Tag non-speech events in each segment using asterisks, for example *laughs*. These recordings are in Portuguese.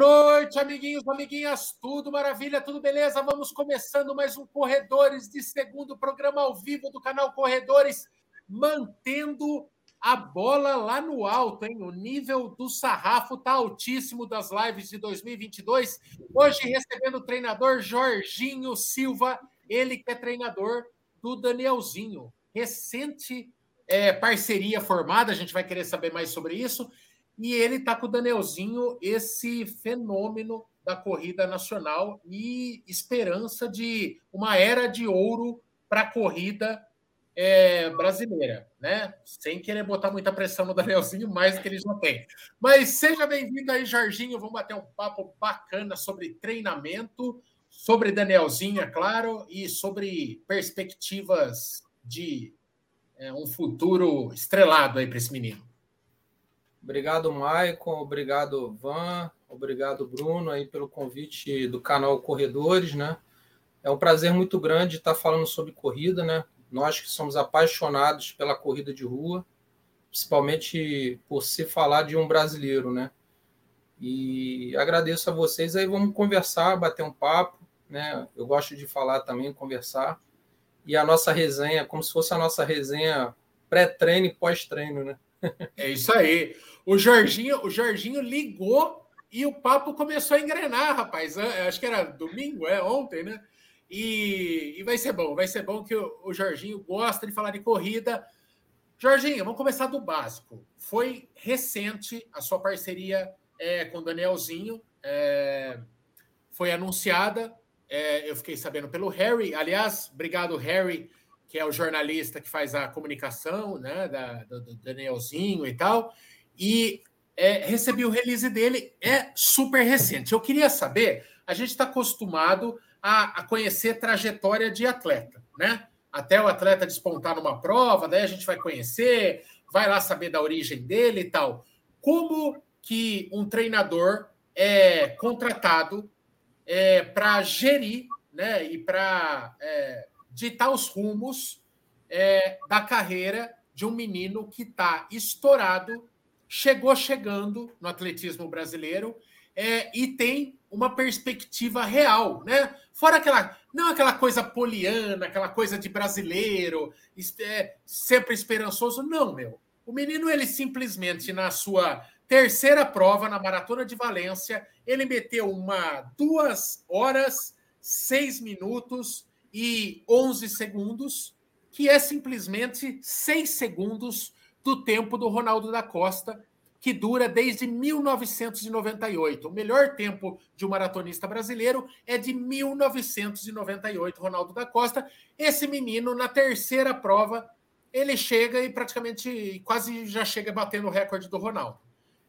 noite, amiguinhos, amiguinhas, tudo maravilha, tudo beleza? Vamos começando mais um Corredores de segundo programa ao vivo do canal Corredores, mantendo a bola lá no alto, hein? O nível do sarrafo tá altíssimo das lives de 2022. Hoje recebendo o treinador Jorginho Silva, ele que é treinador do Danielzinho. Recente é, parceria formada, a gente vai querer saber mais sobre isso. E ele está com o Danielzinho, esse fenômeno da corrida nacional e esperança de uma era de ouro para a corrida é, brasileira, né? Sem querer botar muita pressão no Danielzinho, mais do que ele já tem. Mas seja bem-vindo aí, Jorginho. Vamos bater um papo bacana sobre treinamento, sobre Danielzinho, é claro, e sobre perspectivas de é, um futuro estrelado aí para esse menino. Obrigado, Maicon. Obrigado, Van. Obrigado, Bruno, aí pelo convite do canal Corredores, né? É um prazer muito grande estar falando sobre corrida, né? Nós que somos apaixonados pela corrida de rua, principalmente por se falar de um brasileiro, né? E agradeço a vocês. Aí vamos conversar, bater um papo, né? Eu gosto de falar também, conversar. E a nossa resenha, como se fosse a nossa resenha pré-treino e pós-treino, né? É isso aí. O Jorginho, o Jorginho ligou e o papo começou a engrenar, rapaz. Acho que era domingo, é ontem, né? E, e vai ser bom, vai ser bom que o, o Jorginho gosta de falar de corrida. Jorginho, vamos começar do básico. Foi recente a sua parceria é, com o Danielzinho, é, foi anunciada. É, eu fiquei sabendo pelo Harry. Aliás, obrigado, Harry, que é o jornalista que faz a comunicação, né, da, do, do Danielzinho e tal, e é, recebi o release dele, é super recente. Eu queria saber, a gente está acostumado a, a, conhecer trajetória de atleta, né? Até o atleta despontar numa prova, daí a gente vai conhecer, vai lá saber da origem dele e tal. Como que um treinador é contratado é, para gerir né, e para é, ditar os rumos é, da carreira de um menino que está estourado, chegou chegando no atletismo brasileiro é, e tem uma perspectiva real, né? Fora aquela, não aquela coisa poliana, aquela coisa de brasileiro, é, sempre esperançoso, não, meu. O menino, ele simplesmente, na sua terceira prova, na Maratona de Valência, ele meteu uma duas horas, seis minutos e 11 segundos, que é simplesmente 6 segundos do tempo do Ronaldo da Costa, que dura desde 1998. O melhor tempo de um maratonista brasileiro é de 1998, Ronaldo da Costa. Esse menino, na terceira prova, ele chega e praticamente quase já chega batendo o recorde do Ronaldo.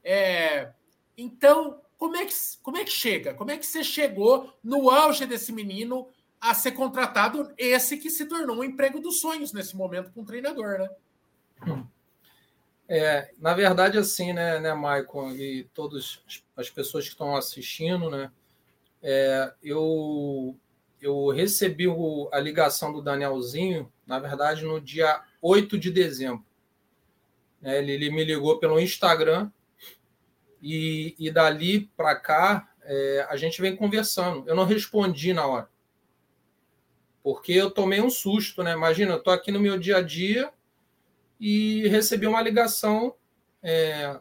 É, então, como é, que, como é que chega? Como é que você chegou no auge desse menino a ser contratado esse que se tornou um emprego dos sonhos nesse momento com o treinador, né? É, na verdade, assim, né, né, Maicon, e todas as pessoas que estão assistindo, né, é, eu, eu recebi o, a ligação do Danielzinho, na verdade, no dia 8 de dezembro. É, ele, ele, me ligou pelo Instagram e, e dali para cá é, a gente vem conversando. Eu não respondi na hora porque eu tomei um susto, né? Imagina, eu estou aqui no meu dia a dia e recebi uma ligação. É...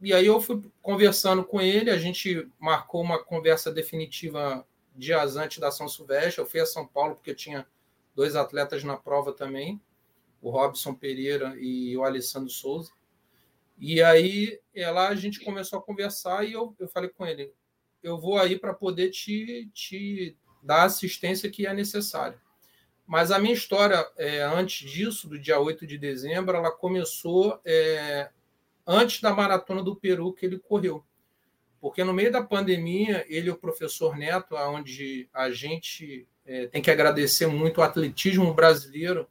E aí eu fui conversando com ele, a gente marcou uma conversa definitiva dias antes da São Silvestre. Eu fui a São Paulo porque eu tinha dois atletas na prova também, o Robson Pereira e o Alessandro Souza. E aí é, lá a gente começou a conversar e eu, eu falei com ele, eu vou aí para poder te, te da assistência que é necessária. Mas a minha história, é, antes disso, do dia 8 de dezembro, ela começou é, antes da maratona do Peru que ele correu. Porque no meio da pandemia, ele e o professor Neto, onde a gente é, tem que agradecer muito o atletismo brasileiro,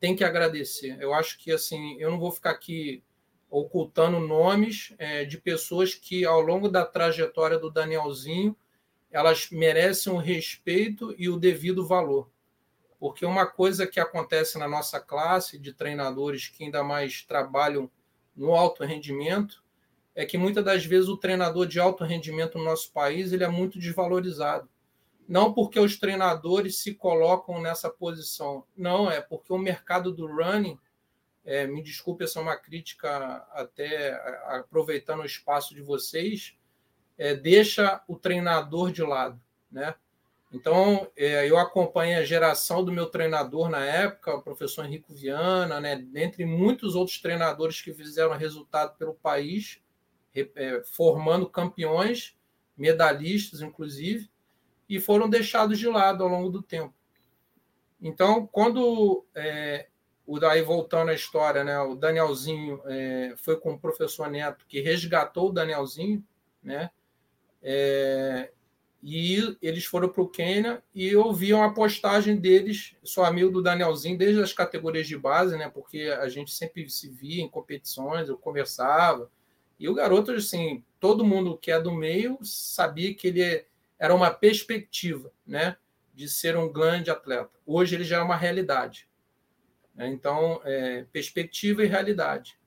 tem que agradecer. Eu acho que assim, eu não vou ficar aqui ocultando nomes é, de pessoas que, ao longo da trajetória do Danielzinho, elas merecem o respeito e o devido valor. Porque uma coisa que acontece na nossa classe de treinadores que ainda mais trabalham no alto rendimento é que muitas das vezes o treinador de alto rendimento no nosso país ele é muito desvalorizado. Não porque os treinadores se colocam nessa posição, não, é porque o mercado do running, é, me desculpe, essa é uma crítica até aproveitando o espaço de vocês, é, deixa o treinador de lado, né? Então, é, eu acompanho a geração do meu treinador na época, o professor Henrico Viana, né, dentre muitos outros treinadores que fizeram resultado pelo país, é, formando campeões, medalhistas, inclusive, e foram deixados de lado ao longo do tempo. Então, quando é, o daí voltando à história, né, o Danielzinho é, foi com o professor Neto que resgatou o Danielzinho, né? É, e eles foram para o Quênia e eu vi uma postagem deles, sou amigo do Danielzinho desde as categorias de base, né? Porque a gente sempre se via em competições, eu conversava. E o garoto, assim, todo mundo que é do meio sabia que ele era uma perspectiva, né? De ser um grande atleta. Hoje ele já é uma realidade. Né? Então, é, perspectiva e realidade.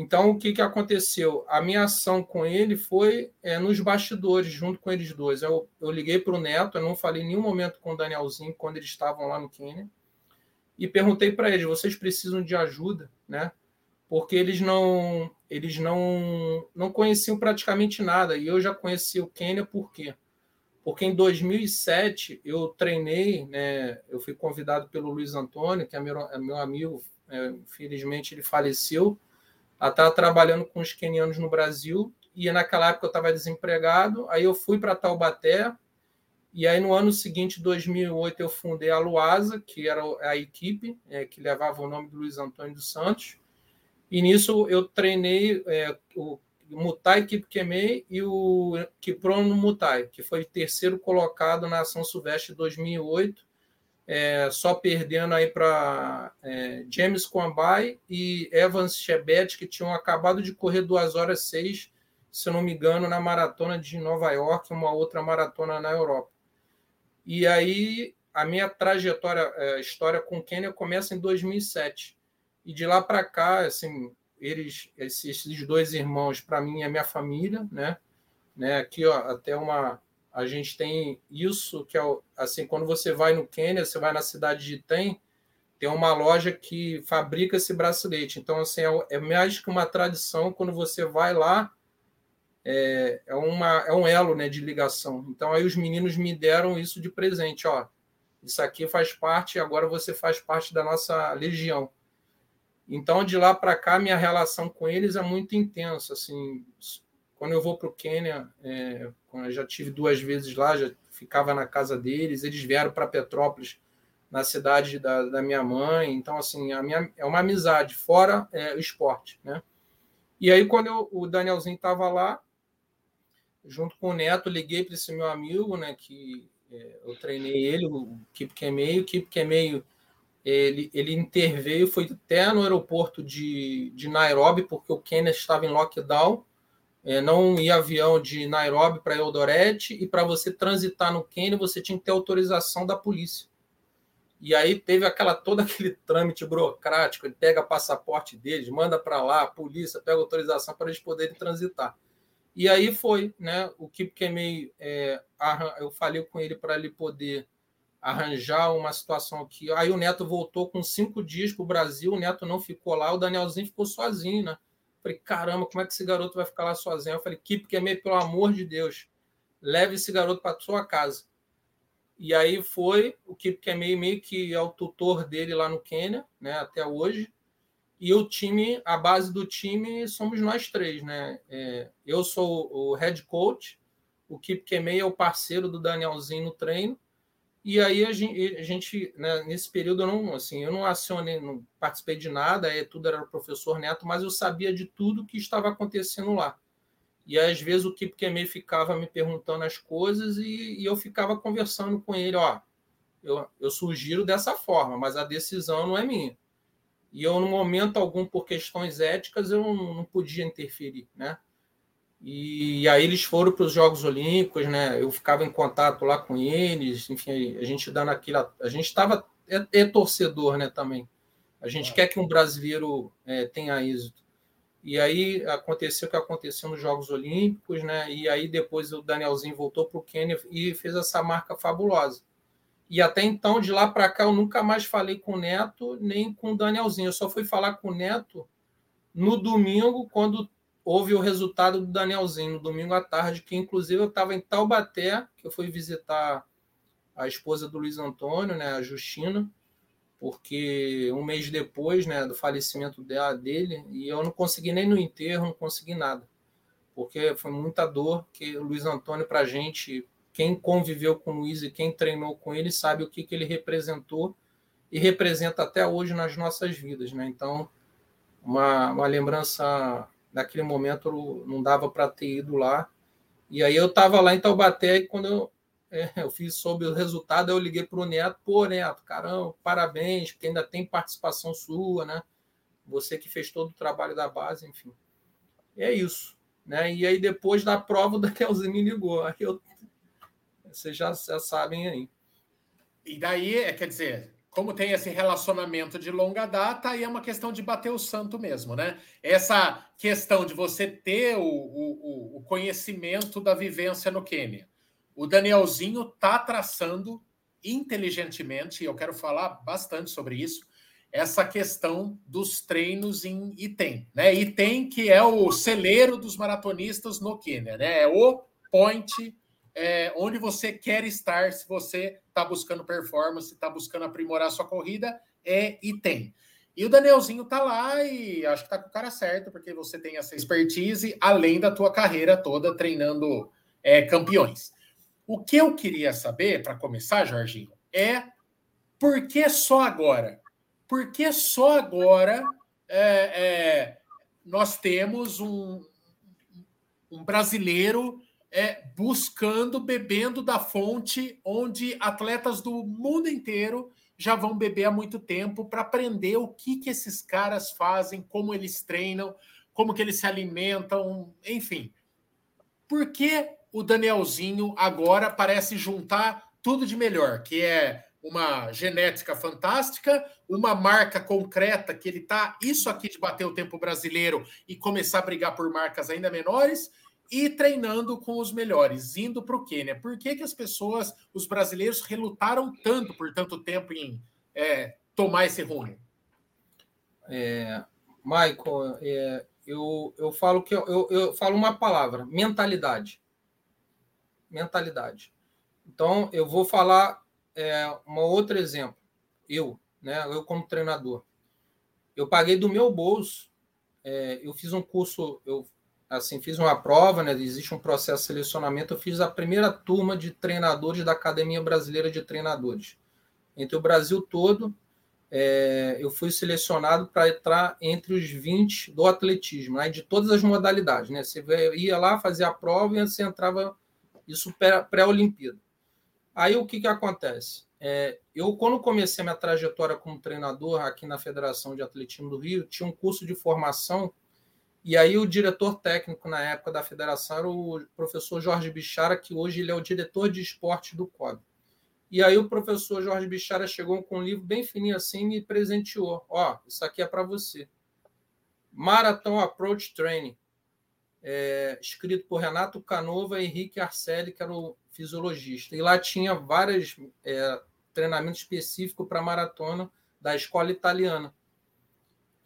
Então, o que, que aconteceu? A minha ação com ele foi é, nos bastidores, junto com eles dois. Eu, eu liguei para o Neto, eu não falei em nenhum momento com o Danielzinho quando eles estavam lá no Quênia, e perguntei para eles: vocês precisam de ajuda, né? Porque eles não eles não não conheciam praticamente nada e eu já conheci o Quênia por quê? Porque em 2007 eu treinei, né? Eu fui convidado pelo Luiz Antônio, que é meu, é meu amigo, é, infelizmente ele faleceu a estar trabalhando com os quenianos no Brasil. E naquela época eu estava desempregado. Aí eu fui para Taubaté. E aí no ano seguinte, 2008, eu fundei a Luasa, que era a equipe é, que levava o nome do Luiz Antônio dos Santos. E nisso eu treinei é, o Mutai Kipkemei e o Kiprono Mutai, que foi terceiro colocado na Ação Silvestre 2008 é, só perdendo aí para é, James Kwambai e Evans Chebet, que tinham acabado de correr 2 horas 6, se não me engano, na maratona de Nova York, uma outra maratona na Europa. E aí a minha trajetória, a é, história com o Quênia começa em 2007. E de lá para cá, assim, eles, esses dois irmãos, para mim, é minha família, né? né? Aqui, ó, até uma a gente tem isso que é assim, quando você vai no Quênia, você vai na cidade de Tem, tem uma loja que fabrica esse bracelete. Então, assim, é, é mais que uma tradição, quando você vai lá, é, é, uma, é um elo né, de ligação. Então, aí os meninos me deram isso de presente, ó. Isso aqui faz parte, agora você faz parte da nossa legião. Então, de lá para cá, minha relação com eles é muito intensa. Assim, quando eu vou para o Quênia, é, já tive duas vezes lá, já ficava na casa deles. Eles vieram para Petrópolis, na cidade da, da, minha mãe. Então, assim, a minha, é uma amizade, fora é, o esporte, né? E aí, quando eu, o Danielzinho estava lá, junto com o Neto, liguei para esse meu amigo, né? Que é, eu treinei ele, o Kip Kemeio. O Kip Kemeio, ele, ele interveio, foi até no aeroporto de, de Nairobi, porque o Quênia estava em lockdown é, não ia avião de Nairobi para Eldoret e para você transitar no Quênia você tinha que ter autorização da polícia. E aí teve aquela todo aquele trâmite burocrático, ele pega passaporte deles, manda para lá, a polícia pega autorização para eles poderem transitar. E aí foi, né? O Kip Kemei, é, eu falei com ele para ele poder arranjar uma situação aqui. Aí o Neto voltou com cinco dias para o Brasil, o Neto não ficou lá, o Danielzinho ficou sozinho, né? Falei, caramba, como é que esse garoto vai ficar lá sozinho? Eu falei, Kip, que meio pelo amor de Deus, leve esse garoto para sua casa. E aí foi o Kip que meio, meio que é o tutor dele lá no Quênia, né, até hoje. E o time, a base do time somos nós três, né? É, eu sou o head coach, o Kip Kemei é o parceiro do Danielzinho no treino, e aí a gente, a gente né, nesse período eu não, assim, eu não acionei, não participei de nada, é, tudo era o professor Neto, mas eu sabia de tudo que estava acontecendo lá. E às vezes o Kip Kemei ficava me perguntando as coisas e, e, eu ficava conversando com ele, ó, eu, eu sugiro dessa forma, mas a decisão não é minha. E eu, no momento algum, por questões éticas, eu não, não podia interferir, né? E aí eles foram para os Jogos Olímpicos, né? Eu ficava em contato lá com eles, enfim, a gente dando aquilo. A gente estava. É, é, torcedor, né? Também. A gente é. quer que um brasileiro é, tenha êxito. E aí aconteceu o que aconteceu nos Jogos Olímpicos, né? E aí depois o Danielzinho voltou para o Quênia e fez essa marca fabulosa. E até então, de lá para cá, eu nunca mais falei com o Neto nem com o Danielzinho. Eu só fui falar com o Neto no domingo, quando houve o resultado do Danielzinho, no domingo à tarde, que inclusive eu estava em Taubaté, que eu fui visitar a esposa do Luiz Antônio, né, a Justina, porque um mês depois né, do falecimento dela, dele, e eu não consegui nem no enterro, não consegui nada, porque foi muita dor, que o Luiz Antônio, para a gente, quem conviveu com o Luiz e quem treinou com ele, sabe o que, que ele representou e representa até hoje nas nossas vidas. Né? Então, uma, uma lembrança naquele momento não dava para ter ido lá. E aí eu estava lá em Taubaté e quando eu, é, eu fiz sobre o resultado, eu liguei para o Neto, pô, Neto, caramba, parabéns, porque ainda tem participação sua, né? Você que fez todo o trabalho da base, enfim. É isso. Né? E aí depois da prova o Danielzinho me ligou. Aí eu, vocês já, já sabem aí. E daí, é, quer dizer, como tem esse relacionamento de longa data, aí é uma questão de bater o santo mesmo, né? Essa questão de você ter o, o, o conhecimento da vivência no Quênia. O Danielzinho está traçando inteligentemente, e eu quero falar bastante sobre isso, essa questão dos treinos em Item, né? Item que é o celeiro dos maratonistas no Quênia, né? É o point é, onde você quer estar se você está buscando performance, está buscando aprimorar sua corrida, é e tem. E o Danielzinho tá lá e acho que tá com o cara certo, porque você tem essa expertise, além da tua carreira toda treinando é, campeões. O que eu queria saber, para começar, Jorginho, é por que só agora? Por que só agora é, é, nós temos um, um brasileiro é, buscando, bebendo da fonte onde atletas do mundo inteiro já vão beber há muito tempo para aprender o que, que esses caras fazem, como eles treinam, como que eles se alimentam, enfim. Por que o Danielzinho agora parece juntar tudo de melhor, que é uma genética fantástica, uma marca concreta que ele tá isso aqui de bater o tempo brasileiro e começar a brigar por marcas ainda menores e treinando com os melhores, indo para o Quênia. Por que, que as pessoas, os brasileiros, relutaram tanto por tanto tempo em é, tomar esse rumo? É, Michael, é, eu, eu falo que eu, eu falo uma palavra: mentalidade. Mentalidade. Então, eu vou falar é, um outro exemplo. Eu, né? Eu como treinador, eu paguei do meu bolso. É, eu fiz um curso, eu assim, fiz uma prova, né? Existe um processo de selecionamento. Eu fiz a primeira turma de treinadores da Academia Brasileira de Treinadores. Entre o Brasil todo, é, eu fui selecionado para entrar entre os 20 do atletismo, né, de todas as modalidades. Né? Você ia lá, fazia a prova e você entrava isso pré-Olimpíada. Aí o que, que acontece? É, eu, quando comecei minha trajetória como treinador aqui na Federação de Atletismo do Rio, tinha um curso de formação e aí o diretor técnico na época da federação era o professor Jorge Bichara, que hoje ele é o diretor de esporte do COB. E aí o professor Jorge Bichara chegou com um livro bem fininho assim e me presenteou. Ó, isso aqui é para você. Marathon Approach Training, é, escrito por Renato Canova e Henrique Arcelli, que era o fisiologista. E lá tinha vários é, treinamentos específicos para maratona da escola italiana.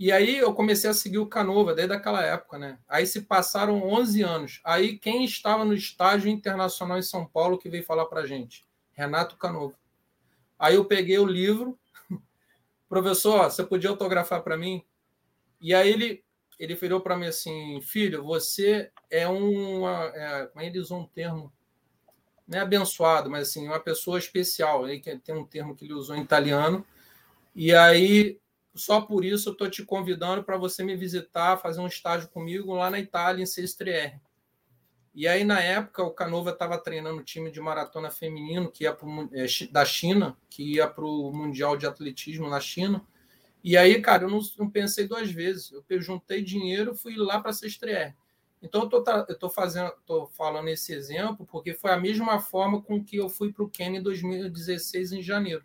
E aí eu comecei a seguir o Canova desde aquela época, né? Aí se passaram 11 anos. Aí quem estava no estágio internacional em São Paulo que veio falar para gente? Renato Canova. Aí eu peguei o livro, *laughs* professor, você podia autografar para mim? E aí ele ele virou para mim assim, filho, você é uma, é, como é ele usou um termo, não é abençoado, mas assim, uma pessoa especial. Aí tem um termo que ele usou em italiano. E aí só por isso eu estou te convidando para você me visitar, fazer um estágio comigo lá na Itália, em Sestriere. E aí, na época, o Canova estava treinando o time de maratona feminino que ia pro, é, da China, que ia para o Mundial de Atletismo na China. E aí, cara, eu não, não pensei duas vezes. Eu juntei dinheiro fui lá para Sestriere. Então, eu estou fazendo, tô falando esse exemplo porque foi a mesma forma com que eu fui para o Quênia em 2016, em janeiro.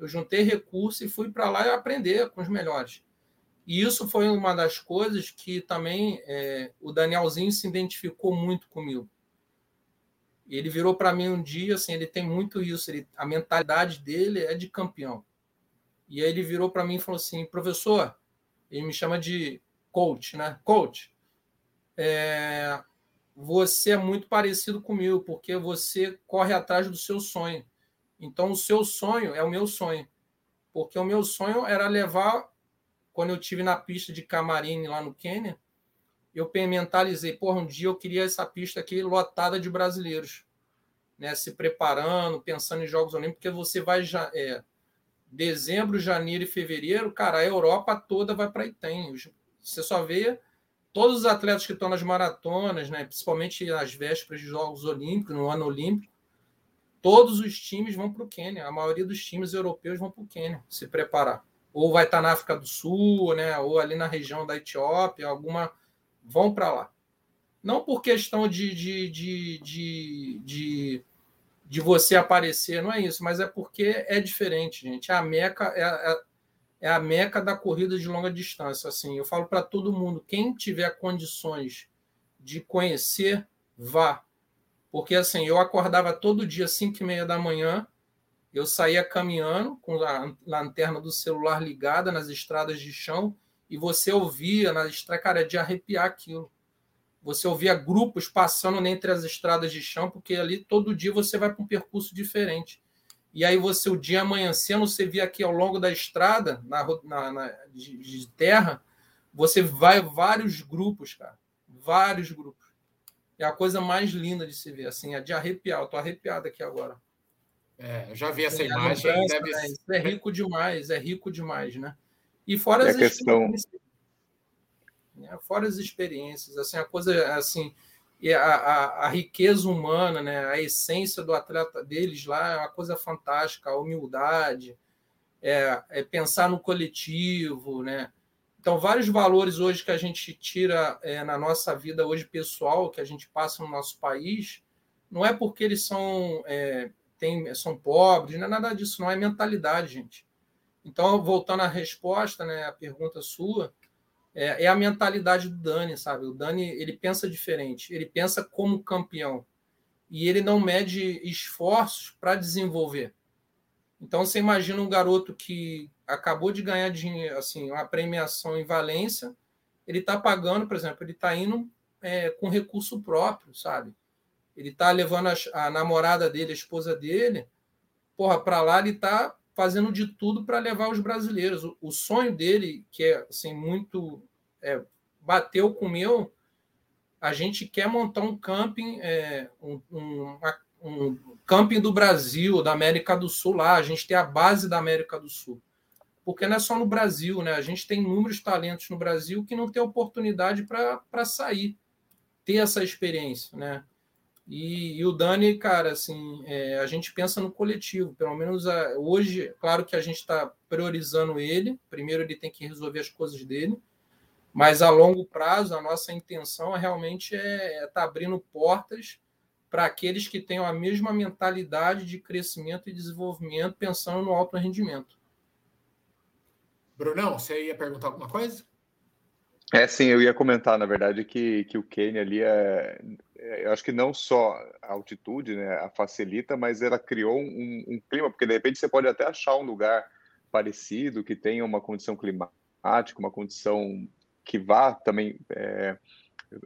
Eu juntei recurso e fui para lá aprender com os melhores. E isso foi uma das coisas que também é, o Danielzinho se identificou muito comigo. Ele virou para mim um dia, assim, ele tem muito isso, ele, a mentalidade dele é de campeão. E aí ele virou para mim e falou assim, professor, ele me chama de coach, né? Coach, é, você é muito parecido comigo, porque você corre atrás do seu sonho. Então, o seu sonho é o meu sonho. Porque o meu sonho era levar, quando eu tive na pista de Camarine lá no Quênia, eu mentalizei, porra, um dia eu queria essa pista aqui lotada de brasileiros, né? Se preparando, pensando em Jogos Olímpicos, porque você vai já é, dezembro, janeiro e fevereiro, cara, a Europa toda vai para Item. Você só vê todos os atletas que estão nas maratonas, né? Principalmente nas vésperas de Jogos Olímpicos, no ano olímpico, todos os times vão para o Quênia. A maioria dos times europeus vão para o Quênia se preparar. Ou vai estar na África do Sul, né? Ou ali na região da Etiópia, alguma vão para lá. Não por questão de, de, de, de, de, de, você aparecer, não é isso, mas é porque é diferente, gente. A Meca é, é, é a Meca da corrida de longa distância. Assim, eu falo para todo mundo: quem tiver condições de conhecer, vá. Porque assim, eu acordava todo dia às 5 e meia da manhã, eu saía caminhando com a lanterna do celular ligada nas estradas de chão e você ouvia na estrada, cara, de arrepiar aquilo. Você ouvia grupos passando entre as estradas de chão, porque ali todo dia você vai para um percurso diferente. E aí você, o dia amanhecendo, você via aqui ao longo da estrada, na, na, na de, de, terra, você vai vários grupos, cara. Vários grupos. É a coisa mais linda de se ver, assim, é de arrepiar. Eu tô arrepiado aqui agora. É, eu já vi essa imagem. deve... né? Isso é rico demais, é rico demais, né? E fora e as questão... experiências. Né? Fora as experiências, assim, a coisa, assim, a, a, a, riqueza humana, né? a essência do atleta deles lá é uma coisa fantástica, a humildade, é, é pensar no coletivo, né? Então, vários valores hoje que a gente tira é, na nossa vida hoje pessoal, que a gente passa no nosso país, não é porque eles são, é, tem, são pobres, não é nada disso, não é mentalidade, gente. Então, voltando à resposta, né, a pergunta sua, é, é, a mentalidade do Dani, sabe? O Dani ele pensa diferente, ele pensa como campeão e ele não mede esforços para desenvolver. Então, você imagina um garoto que acabou de ganhar dinheiro, assim, uma premiação em Valência, ele está pagando, por exemplo, ele está indo é, com recurso próprio, sabe? Ele está levando a, a, namorada dele, a esposa dele, porra, para lá ele está fazendo de tudo para levar os brasileiros. O, o, sonho dele, que é assim muito é, bateu com o meu, a gente quer montar um camping, é, um, um, um camping do Brasil, da América do Sul lá. A gente tem a base da América do Sul porque não é só no Brasil, né? A gente tem inúmeros talentos no Brasil que não tem oportunidade para sair, ter essa experiência, né? E, e o Dani, cara, assim, é, a gente pensa no coletivo, pelo menos a, hoje, claro que a gente está priorizando ele, primeiro ele tem que resolver as coisas dele, mas a longo prazo a nossa intenção é realmente é estar é tá abrindo portas para aqueles que tenham a mesma mentalidade de crescimento e desenvolvimento pensando no alto rendimento. Brunão, você ia perguntar alguma coisa? É, sim, eu ia comentar, na verdade, que, que o Quênia ali é, é, Eu acho que não só a altitude né, a facilita, mas ela criou um, um, clima, porque de repente você pode até achar um lugar parecido, que tenha uma condição climática, uma condição que vá também é,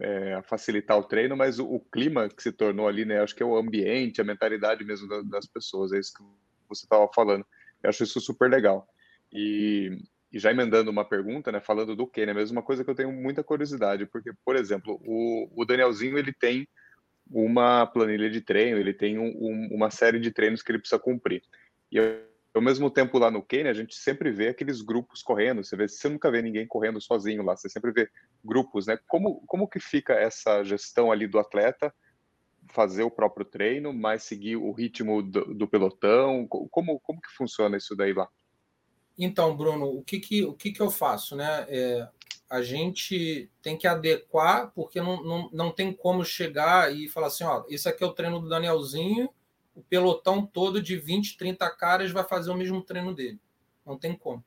é, facilitar o treino, mas o, o, clima que se tornou ali, né? Acho que é o ambiente, a mentalidade mesmo das, das pessoas, é isso que você estava falando. Eu acho isso super legal. E, e já emendando uma pergunta, né, falando do Quênia, mesmo uma coisa que eu tenho muita curiosidade, porque, por exemplo, o, o Danielzinho ele tem uma planilha de treino, ele tem um, um, uma série de treinos que ele precisa cumprir. E eu, ao mesmo tempo lá no Quênia, a gente sempre vê aqueles grupos correndo, você, vê, você nunca vê ninguém correndo sozinho lá, você sempre vê grupos, né? Como, como que fica essa gestão ali do atleta, fazer o próprio treino, mas seguir o ritmo do, do pelotão? Como, como que funciona isso daí lá? Então, Bruno, o que, que, o que, que eu faço? Né? É, a gente tem que adequar, porque não, não, não tem como chegar e falar assim: ó, esse aqui é o treino do Danielzinho, o pelotão todo de 20, 30 caras vai fazer o mesmo treino dele. Não tem como.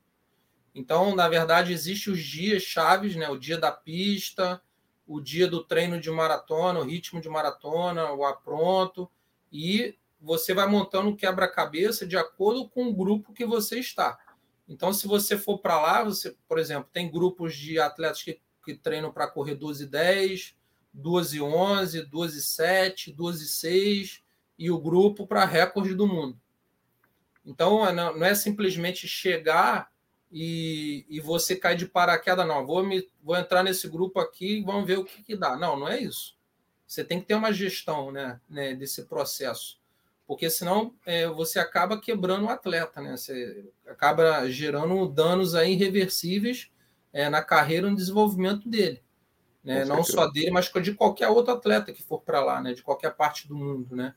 Então, na verdade, existem os dias chaves, né? O dia da pista, o dia do treino de maratona, o ritmo de maratona, o apronto, e você vai montando um quebra-cabeça de acordo com o grupo que você está. Então, se você for para lá, você, por exemplo, tem grupos de atletas que, que treinam para correr 12 e 10, 12 e 11, 12 e 7, 12 e 6 e o grupo para recorde do mundo. Então, é, não é simplesmente chegar e, e você cair de paraquedas, não. Vou, me, vou entrar nesse grupo aqui e vamos ver o que, que dá. Não, não é isso. Você tem que ter uma gestão né, né desse processo porque senão é, você acaba quebrando o atleta, né? Você acaba gerando danos aí irreversíveis é, na carreira e no desenvolvimento dele. Né? Não só dele, mas de qualquer outro atleta que for para lá, né? De qualquer parte do mundo, né?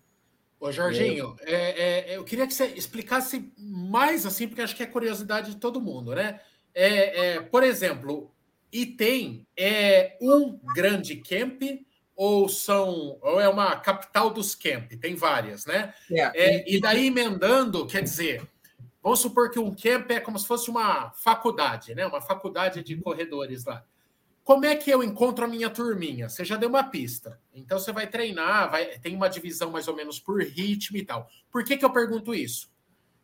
Ô, Jorginho, é. é, é, eu queria que você explicasse mais assim, porque acho que é curiosidade de todo mundo, né? É, por exemplo, e tem um grande camp ou são ou é uma capital dos camp? Tem várias, né? É, é, e daí emendando, quer dizer, vamos supor que um camp é como se fosse uma faculdade, né? Uma faculdade de corredores lá. Como é que eu encontro a minha turminha? Você já deu uma pista. Então você vai treinar, vai, tem uma divisão mais ou menos por ritmo e tal. Por que, que eu pergunto isso?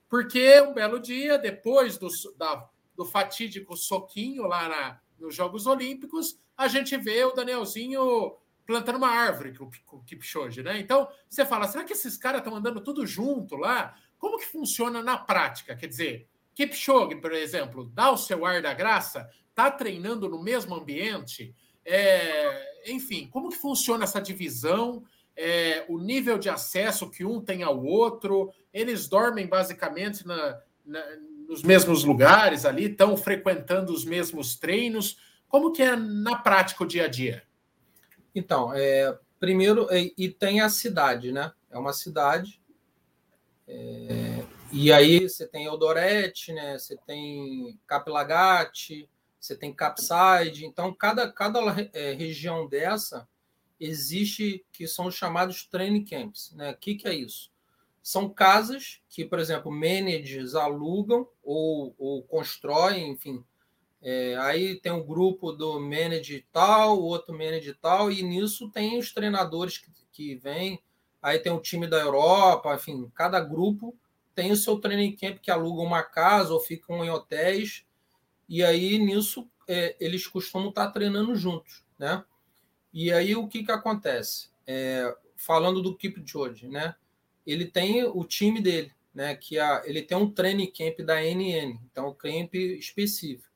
Porque um belo dia, depois do, da, do fatídico soquinho lá na, nos Jogos Olímpicos, a gente vê o Danielzinho plantando uma árvore com o Kipchoge, né? Então, você fala, será que esses caras estão andando tudo junto lá? Como que funciona na prática? Quer dizer, Kipchoge, por exemplo, dá o seu ar da graça, está treinando no mesmo ambiente? É, enfim, como que funciona essa divisão? É, o nível de acesso que um tem ao outro? Eles dormem basicamente na, na, nos mesmos lugares ali, estão frequentando os mesmos treinos? Como que é na prática o dia a dia? Então, é, primeiro, é, e tem a cidade, né? É uma cidade. É, e aí você tem Eldorete, né? Você tem Capilagate, você tem Capside. Então, cada, cada é, região dessa existe que são chamados training camps. Né? O que, que é isso? São casas que, por exemplo, managers alugam ou, ou constroem, enfim, é, aí tem um grupo do manager tal, outro manager tal, e nisso tem os treinadores que, que vêm. Aí tem o time da Europa, enfim, cada grupo tem o seu training camp que aluga uma casa ou ficam em hotéis. E aí nisso é, eles costumam estar treinando juntos, né? E aí o que, que acontece? É, falando do Keep George, né? Ele tem o time dele, né? Que a, ele tem um training camp da NN, então camp específico.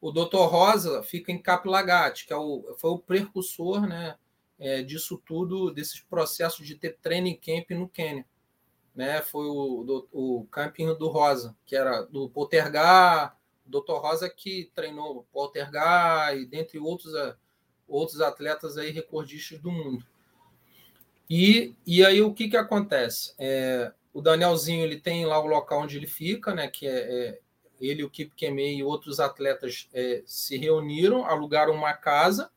O Dr. Rosa fica em Capilagate, que é o, foi o precursor né, é, disso tudo, desses processos de ter training camp no Quênia. Né? Foi o, do, o camping do Rosa, que era do Poltergar, Dr. Rosa que treinou Poltergar e dentre outros, outros atletas aí recordistas do mundo. E, e aí o que, que acontece? É, o Danielzinho ele tem lá o local onde ele fica, né, que é, é ele, o Kip Kemei e outros atletas é, se reuniram, alugaram uma casa.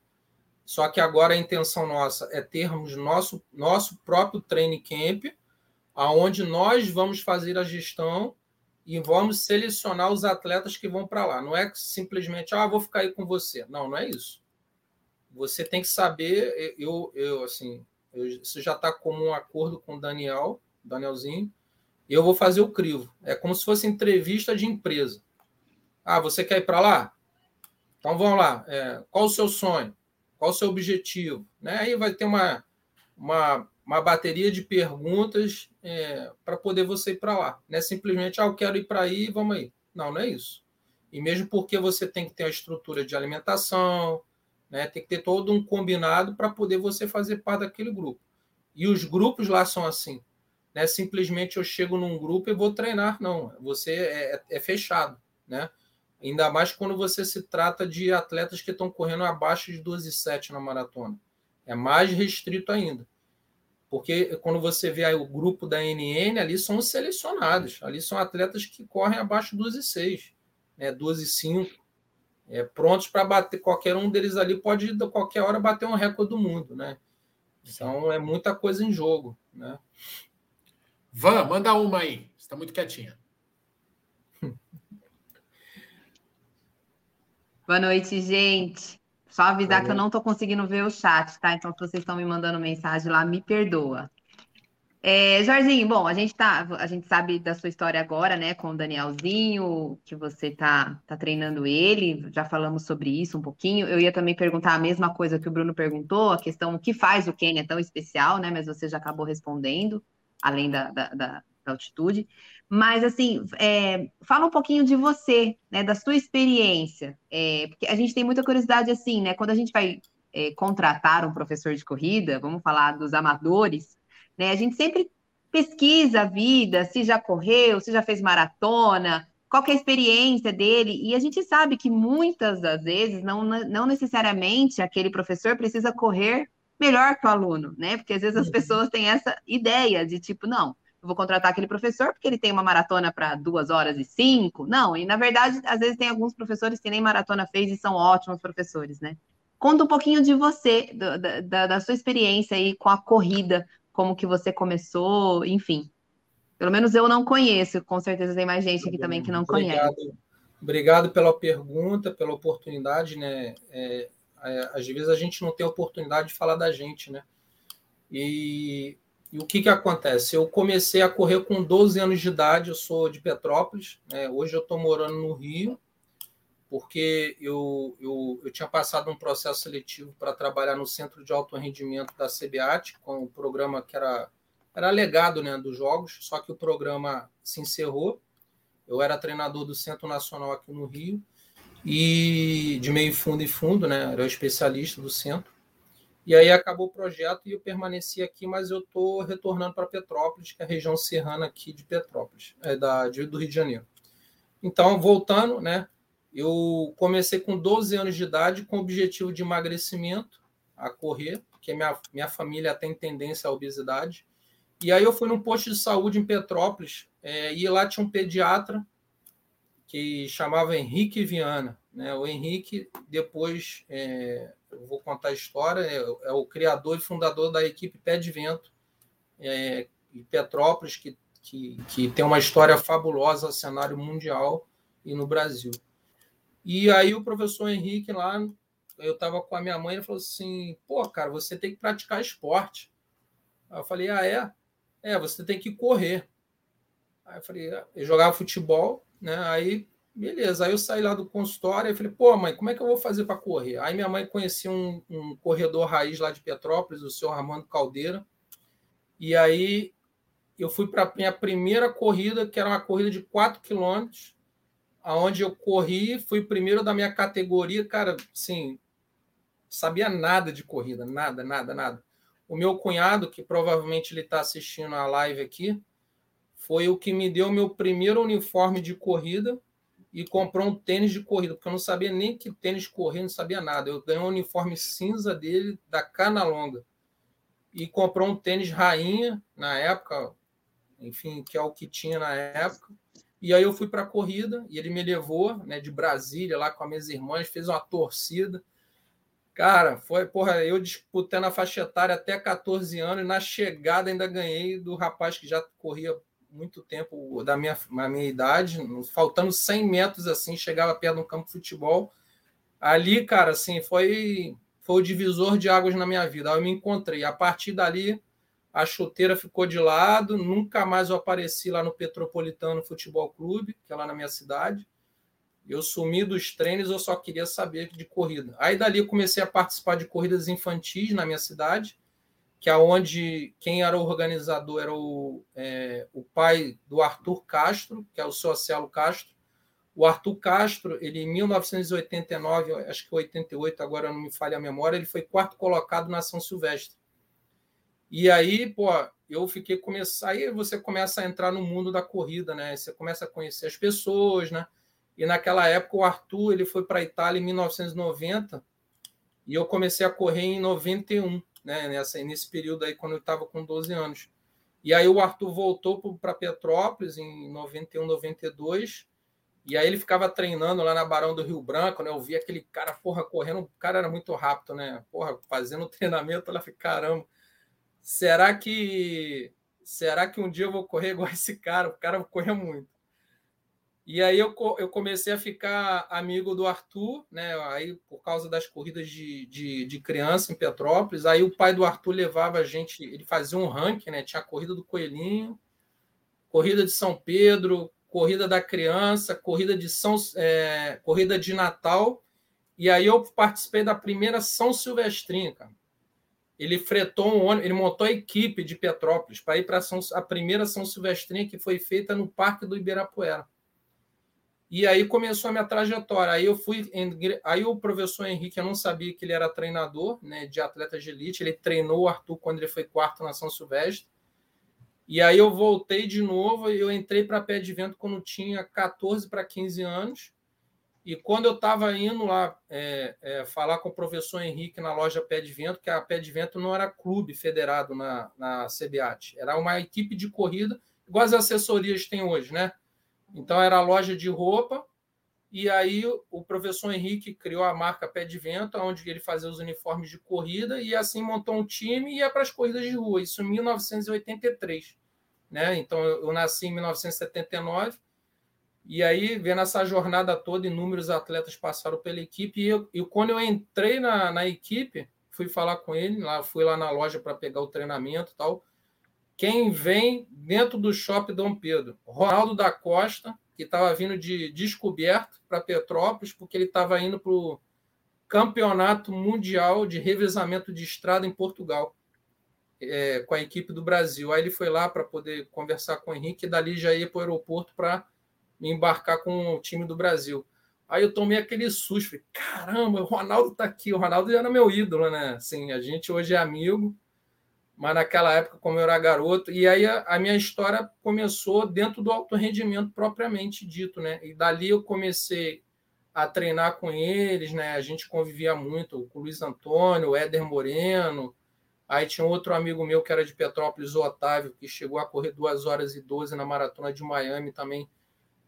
Só que agora a intenção nossa é termos nosso, nosso próprio training camp, aonde nós vamos fazer a gestão e vamos selecionar os atletas que vão para lá. Não é simplesmente, ah, vou ficar aí com você. Não, não é isso. Você tem que saber, eu, eu assim, eu, isso já está como um acordo com o Daniel, Danielzinho, e eu vou fazer o crivo. É como se fosse entrevista de empresa. Ah, você quer ir para lá? Então vamos lá. É, qual o seu sonho? Qual o seu objetivo? Né? Aí vai ter uma, uma, uma bateria de perguntas é, para poder você ir para lá. Não é simplesmente, ah, eu quero ir para aí, vamos aí. Não, não é isso. E mesmo porque você tem que ter a estrutura de alimentação, né? tem que ter todo um combinado para poder você fazer parte daquele grupo. E os grupos lá são assim. Né? Simplesmente eu chego num grupo e vou treinar, não. Você é, é, é fechado, né? Ainda mais quando você se trata de atletas que estão correndo abaixo de 12,7 na maratona. É mais restrito ainda. Porque quando você vê o grupo da NN, ali são os selecionados. Ali são atletas que correm abaixo de 12,6, né? 12,5. É, prontos para bater. Qualquer um deles ali pode, a qualquer hora, bater um recorde do mundo. Né? Então, é muita coisa em jogo. Né? Van, manda uma aí. Está muito quietinha. *laughs* Boa noite, gente. Só avisar que eu não estou conseguindo ver o chat, tá? Então, se vocês estão me mandando mensagem lá, me perdoa. É, Jorginho, bom, a gente tá, a gente sabe da sua história agora, né, com o Danielzinho, que você tá, tá treinando ele, já falamos sobre isso um pouquinho. Eu ia também perguntar a mesma coisa que o Bruno perguntou, a questão o que faz o Quênia tão especial, né? Mas você já acabou respondendo, além da, da, da, da altitude. Mas assim, é, fala um pouquinho de você, né, da sua experiência, é, porque a gente tem muita curiosidade assim, né? Quando a gente vai é, contratar um professor de corrida, vamos falar dos amadores né? A gente sempre pesquisa a vida, se já correu, se já fez maratona, qual é a experiência dele, e a gente sabe que muitas das vezes, não, não necessariamente aquele professor precisa correr melhor que o aluno, né? Porque às vezes as uhum. pessoas têm essa ideia de tipo, não, eu vou contratar aquele professor porque ele tem uma maratona para duas horas e cinco. Não, e na verdade, às vezes tem alguns professores que nem maratona fez e são ótimos professores, né? Conta um pouquinho de você, do, da, da sua experiência aí com a corrida, como que você começou, enfim. Pelo menos eu não conheço, com certeza tem mais gente aqui também que não conhece. Obrigado pela pergunta, pela oportunidade, né? É, é, às vezes a gente não tem oportunidade de falar da gente, né? E, e, o que que acontece? Eu comecei a correr com 12 anos de idade, eu sou de Petrópolis, né? hoje eu estou morando no Rio, porque eu, eu, eu tinha passado um processo seletivo para trabalhar no Centro de Alto Rendimento da CBAT, com o um programa que era, era legado né, dos Jogos, só que o programa se encerrou. Eu era treinador do Centro Nacional aqui no Rio, e de meio fundo e fundo, né, era especialista do centro. E aí acabou o projeto e eu permaneci aqui, mas eu estou retornando para Petrópolis, que é a região serrana aqui de Petrópolis, é da, do Rio de Janeiro. Então, voltando, né, eu comecei com 12 anos de idade com o objetivo de emagrecimento, a correr, porque minha, minha família tem tendência à obesidade. E aí eu fui num posto de saúde em Petrópolis, é, e lá tinha um pediatra que chamava Henrique Viana. Né? O Henrique, depois, é, eu vou contar a história, é, é, o criador e fundador da equipe Pé de Vento, é, em Petrópolis, que, que, que tem uma história fabulosa cenário mundial e no Brasil. E aí o professor Henrique lá, eu estava com a minha mãe, ele falou assim: pô, cara, você tem que praticar esporte. Aí eu falei: ah, é? É, você tem que correr. Aí eu falei: ah, eu jogava futebol, né? Aí, beleza. Aí eu saí lá do consultório e falei: pô, mãe, como é que eu vou fazer para correr? Aí minha mãe conhecia um, um corredor raiz lá de Petrópolis, o senhor Armando Caldeira. E aí eu fui para a minha primeira corrida, que era uma corrida de 4 quilômetros aonde eu corri, fui primeiro da minha categoria, cara, sim, sabia nada de corrida, nada, nada, nada. O meu cunhado, que provavelmente ele está assistindo a live aqui, foi o que me deu o meu primeiro uniforme de corrida e comprou um tênis de corrida, porque eu não sabia nem que tênis correr, não sabia nada. Eu ganhei um uniforme cinza dele da Cana Longa e comprou um tênis rainha na época, enfim, que é o que tinha na época. E aí eu fui para a corrida e ele me levou, né, de Brasília, lá com as minhas irmãs, fez uma torcida. Cara, foi, porra, eu disputando a faixa etária até 14 anos e na chegada ainda ganhei do rapaz que já corria muito tempo da minha, da minha idade, faltando 100 metros assim, chegava perto de um campo de futebol. Ali, cara, assim, foi foi o divisor de águas na minha vida. Aí eu me encontrei. A partir dali, a chuteira ficou de lado, nunca mais eu apareci lá no Petropolitano Futebol Clube, que é lá na minha cidade. Eu sumi dos treinos, eu só queria saber de corrida. Aí dali eu comecei a participar de corridas infantis na minha cidade, que é onde quem era o organizador era o, é, o pai do Arthur Castro, que é o Socialo Castro. O Arthur Castro, ele em 1989, acho que 88, agora não me falha a memória, ele foi quarto colocado na São Silvestre. E aí, pô, eu fiquei começar, aí você começa a entrar no mundo da corrida, né? Você começa a conhecer as pessoas, né? E naquela época o Arthur, ele foi para a Itália em 1990 e eu comecei a correr em 91, né, nessa nesse período aí quando eu estava com 12 anos. E aí o Arthur voltou para Petrópolis em 91, 92. E aí ele ficava treinando lá na Barão do Rio Branco, né? Eu vi aquele cara, porra, correndo, o cara era muito rápido, né? Porra, fazendo *laughs* treinamento, ela fica, caramba. Será que será que um dia eu vou correr igual esse cara? O cara correr muito. E aí eu, eu comecei a ficar amigo do Arthur, né? Aí por causa das corridas de, de, de, criança em Petrópolis, aí o pai do Arthur levava a gente, ele fazia um ranking, né? Tinha a corrida do Coelhinho, corrida de São Pedro, corrida da criança, corrida de São, é, corrida de Natal. E aí eu participei da primeira São Silvestrinha, cara. Ele fretou um ônibus, ele montou a equipe de Petrópolis para ir para a primeira São Silvestrinha que foi feita no Parque do Ibirapuera. E aí começou a minha trajetória. Aí eu fui, aí o professor Henrique, eu não sabia que ele era treinador, né, de atletas de elite. Ele treinou o Arthur quando ele foi quarto na São Silvestre. E aí eu voltei de novo e eu entrei para pé de vento quando tinha 14 para 15 anos. E quando eu estava indo lá é, é, falar com o professor Henrique na loja Pé de Vento, que a Pé de Vento não era clube federado na, na CBAT, era uma equipe de corrida, igual as assessorias têm hoje, né? Então era loja de roupa, e aí o professor Henrique criou a marca Pé de Vento, onde ele fazia os uniformes de corrida, e assim montou um time e ia para as corridas de rua, isso em 1983. Né? Então eu nasci em 1979, e aí, vendo essa jornada toda, inúmeros atletas passaram pela equipe, e, eu, e quando eu entrei na, na equipe, fui falar com ele, lá, fui lá na loja para pegar o treinamento e tal, quem vem dentro do shopping Dom Pedro? Ronaldo da Costa, que estava vindo de descoberto para Petrópolis, porque ele estava indo para o campeonato mundial de revezamento de estrada em Portugal, é, com a equipe do Brasil. Aí ele foi lá para poder conversar com o Henrique, e dali já ia para o aeroporto para embarcar com o time do Brasil. Aí eu tomei aquele susto, falei, caramba, o Ronaldo está aqui, o Ronaldo era meu ídolo, né? Assim, a gente hoje é amigo, mas naquela época, como eu era garoto, e aí a, a, minha história começou dentro do alto rendimento propriamente dito, né? E dali eu comecei a treinar com eles, né? A gente convivia muito com o Luiz Antônio, o Éder Moreno, aí tinha outro amigo meu que era de Petrópolis, o Otávio, que chegou a correr 2 horas e 12 na maratona de Miami também,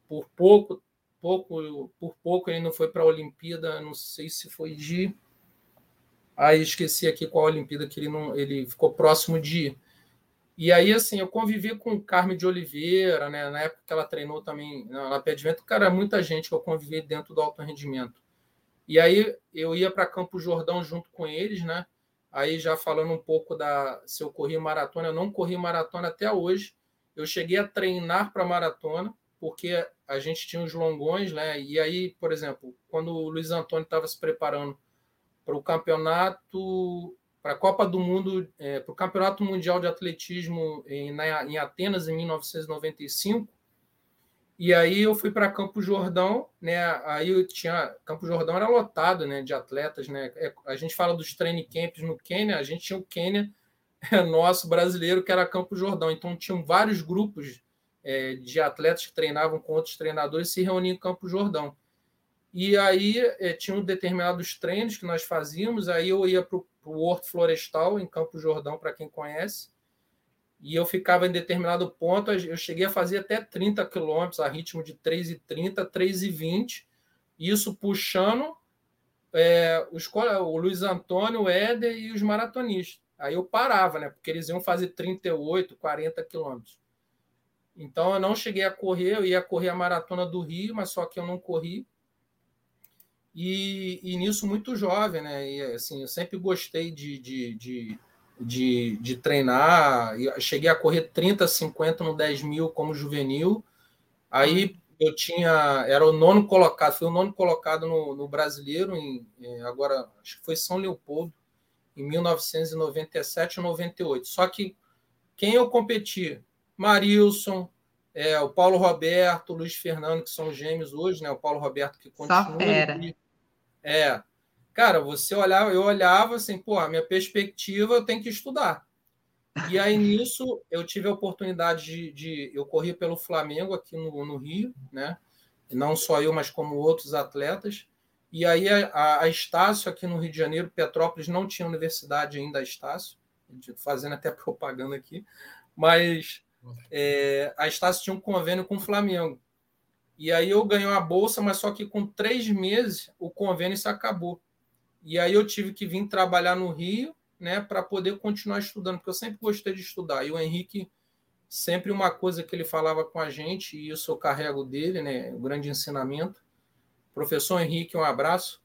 por pouco, pouco, por pouco ele não foi para a Olimpíada, não sei se foi de Aí esqueci aqui qual a Olimpíada que ele não ele ficou próximo de ir. E aí, assim, eu convivi com Carmen de Oliveira, né? Na época que ela treinou também na Pé de Vento, cara, muita gente que eu convivi dentro do alto rendimento. E aí eu ia para Campo Jordão junto com eles, né? Aí já falando um pouco da se eu corri maratona, eu não corri maratona até hoje. Eu cheguei a treinar para maratona, porque a gente tinha os longões, né? E aí, por exemplo, quando o Luiz Antônio estava se preparando para o campeonato, para a Copa do Mundo, é, para o Campeonato Mundial de Atletismo em, na, em Atenas em 1995. E aí eu fui para Campo Jordão, né? Aí eu tinha Campo Jordão era lotado, né, de atletas, né? É, a gente fala dos training camps no Quênia, a gente tinha o Quênia é, nosso brasileiro que era Campo Jordão. Então tinham vários grupos é, de atletas que treinavam com outros treinadores se reuniam em Campo Jordão. E aí é, tinha um determinados treinos que nós fazíamos, aí eu ia para o Horto Florestal, em Campo Jordão, para quem conhece, e eu ficava em determinado ponto, eu cheguei a fazer até 30 quilômetros a ritmo de 3,30, 3,20, isso puxando é, os, o Luiz Antônio, o Éder e os maratonistas. Aí eu parava, né? Porque eles iam fazer 38, 40 quilômetros. Então eu não cheguei a correr, eu ia correr a maratona do Rio, mas só que eu não corri. E, e nisso muito jovem, né? E, assim, eu sempre gostei de, de, de, de, de treinar. Eu cheguei a correr 30, 50 no 10 mil como juvenil. Aí eu tinha, era o nono colocado, fui o nono colocado no, no brasileiro, em, agora acho que foi São Leopoldo, em 1997 ou 98. Só que quem eu competi? Marilson, é, o Paulo Roberto, o Luiz Fernando, que são gêmeos hoje, né? O Paulo Roberto que continua. Só fera. É. Cara, você olhava, eu olhava assim, pô, a minha perspectiva eu tenho que estudar. E aí *laughs* nisso eu tive a oportunidade de, de eu corri pelo Flamengo aqui no, no Rio, né? Não só eu, mas como outros atletas. E aí a, a Estácio aqui no Rio de Janeiro, Petrópolis não tinha universidade ainda a Estácio, fazendo até *laughs* propaganda aqui, mas é, a Estácio tinha um convênio com o Flamengo. E aí eu ganhei a bolsa, mas só que com três meses o convênio se acabou. E aí eu tive que vir trabalhar no Rio, né, para poder continuar estudando, porque eu sempre gostei de estudar. E o Henrique sempre uma coisa que ele falava com a gente, e isso eu carrego dele, né? O grande ensinamento. Professor Henrique, um abraço.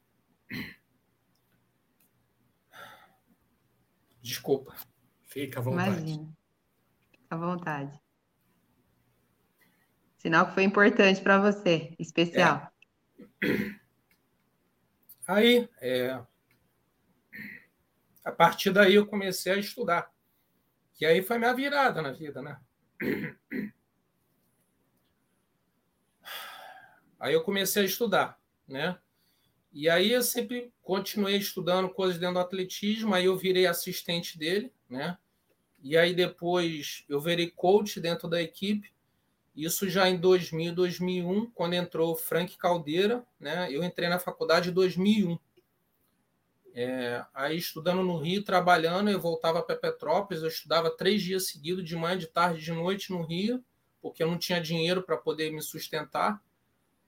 Desculpa. Fica à vontade. Imagina. Fica à vontade. Sinal que foi importante para você, especial. É. Aí, é, a partir daí eu comecei a estudar. Que aí foi minha virada na vida, né? Aí eu comecei a estudar, né? E aí eu sempre continuei estudando coisas dentro do atletismo, aí eu virei assistente dele, né? E aí depois eu virei coach dentro da equipe. Isso já em 2000, 2001, quando entrou Frank Caldeira, né? Eu entrei na faculdade em 2001. É, aí estudando no Rio, trabalhando, eu voltava para Petrópolis, eu estudava três dias seguidos, de manhã, de tarde, de noite no Rio, porque eu não tinha dinheiro para poder me sustentar,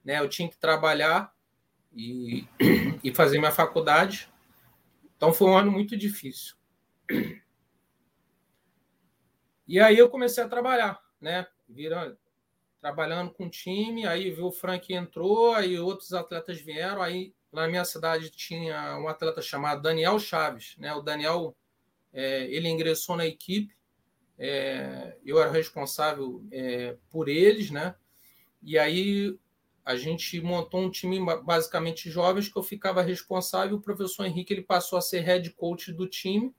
né? Eu tinha que trabalhar e, *clears throat* e fazer minha faculdade. Então foi um ano muito difícil. E aí eu comecei a trabalhar, né? Virando, trabalhando com o time, aí viu o Frank entrou, aí outros atletas vieram, aí na minha cidade tinha um atleta chamado Daniel Chaves, né? O Daniel é, ele ingressou na equipe, é, eu era responsável é, por eles, né? E aí a gente montou um time basicamente jovens que eu ficava responsável. O professor Henrique ele passou a ser head coach do time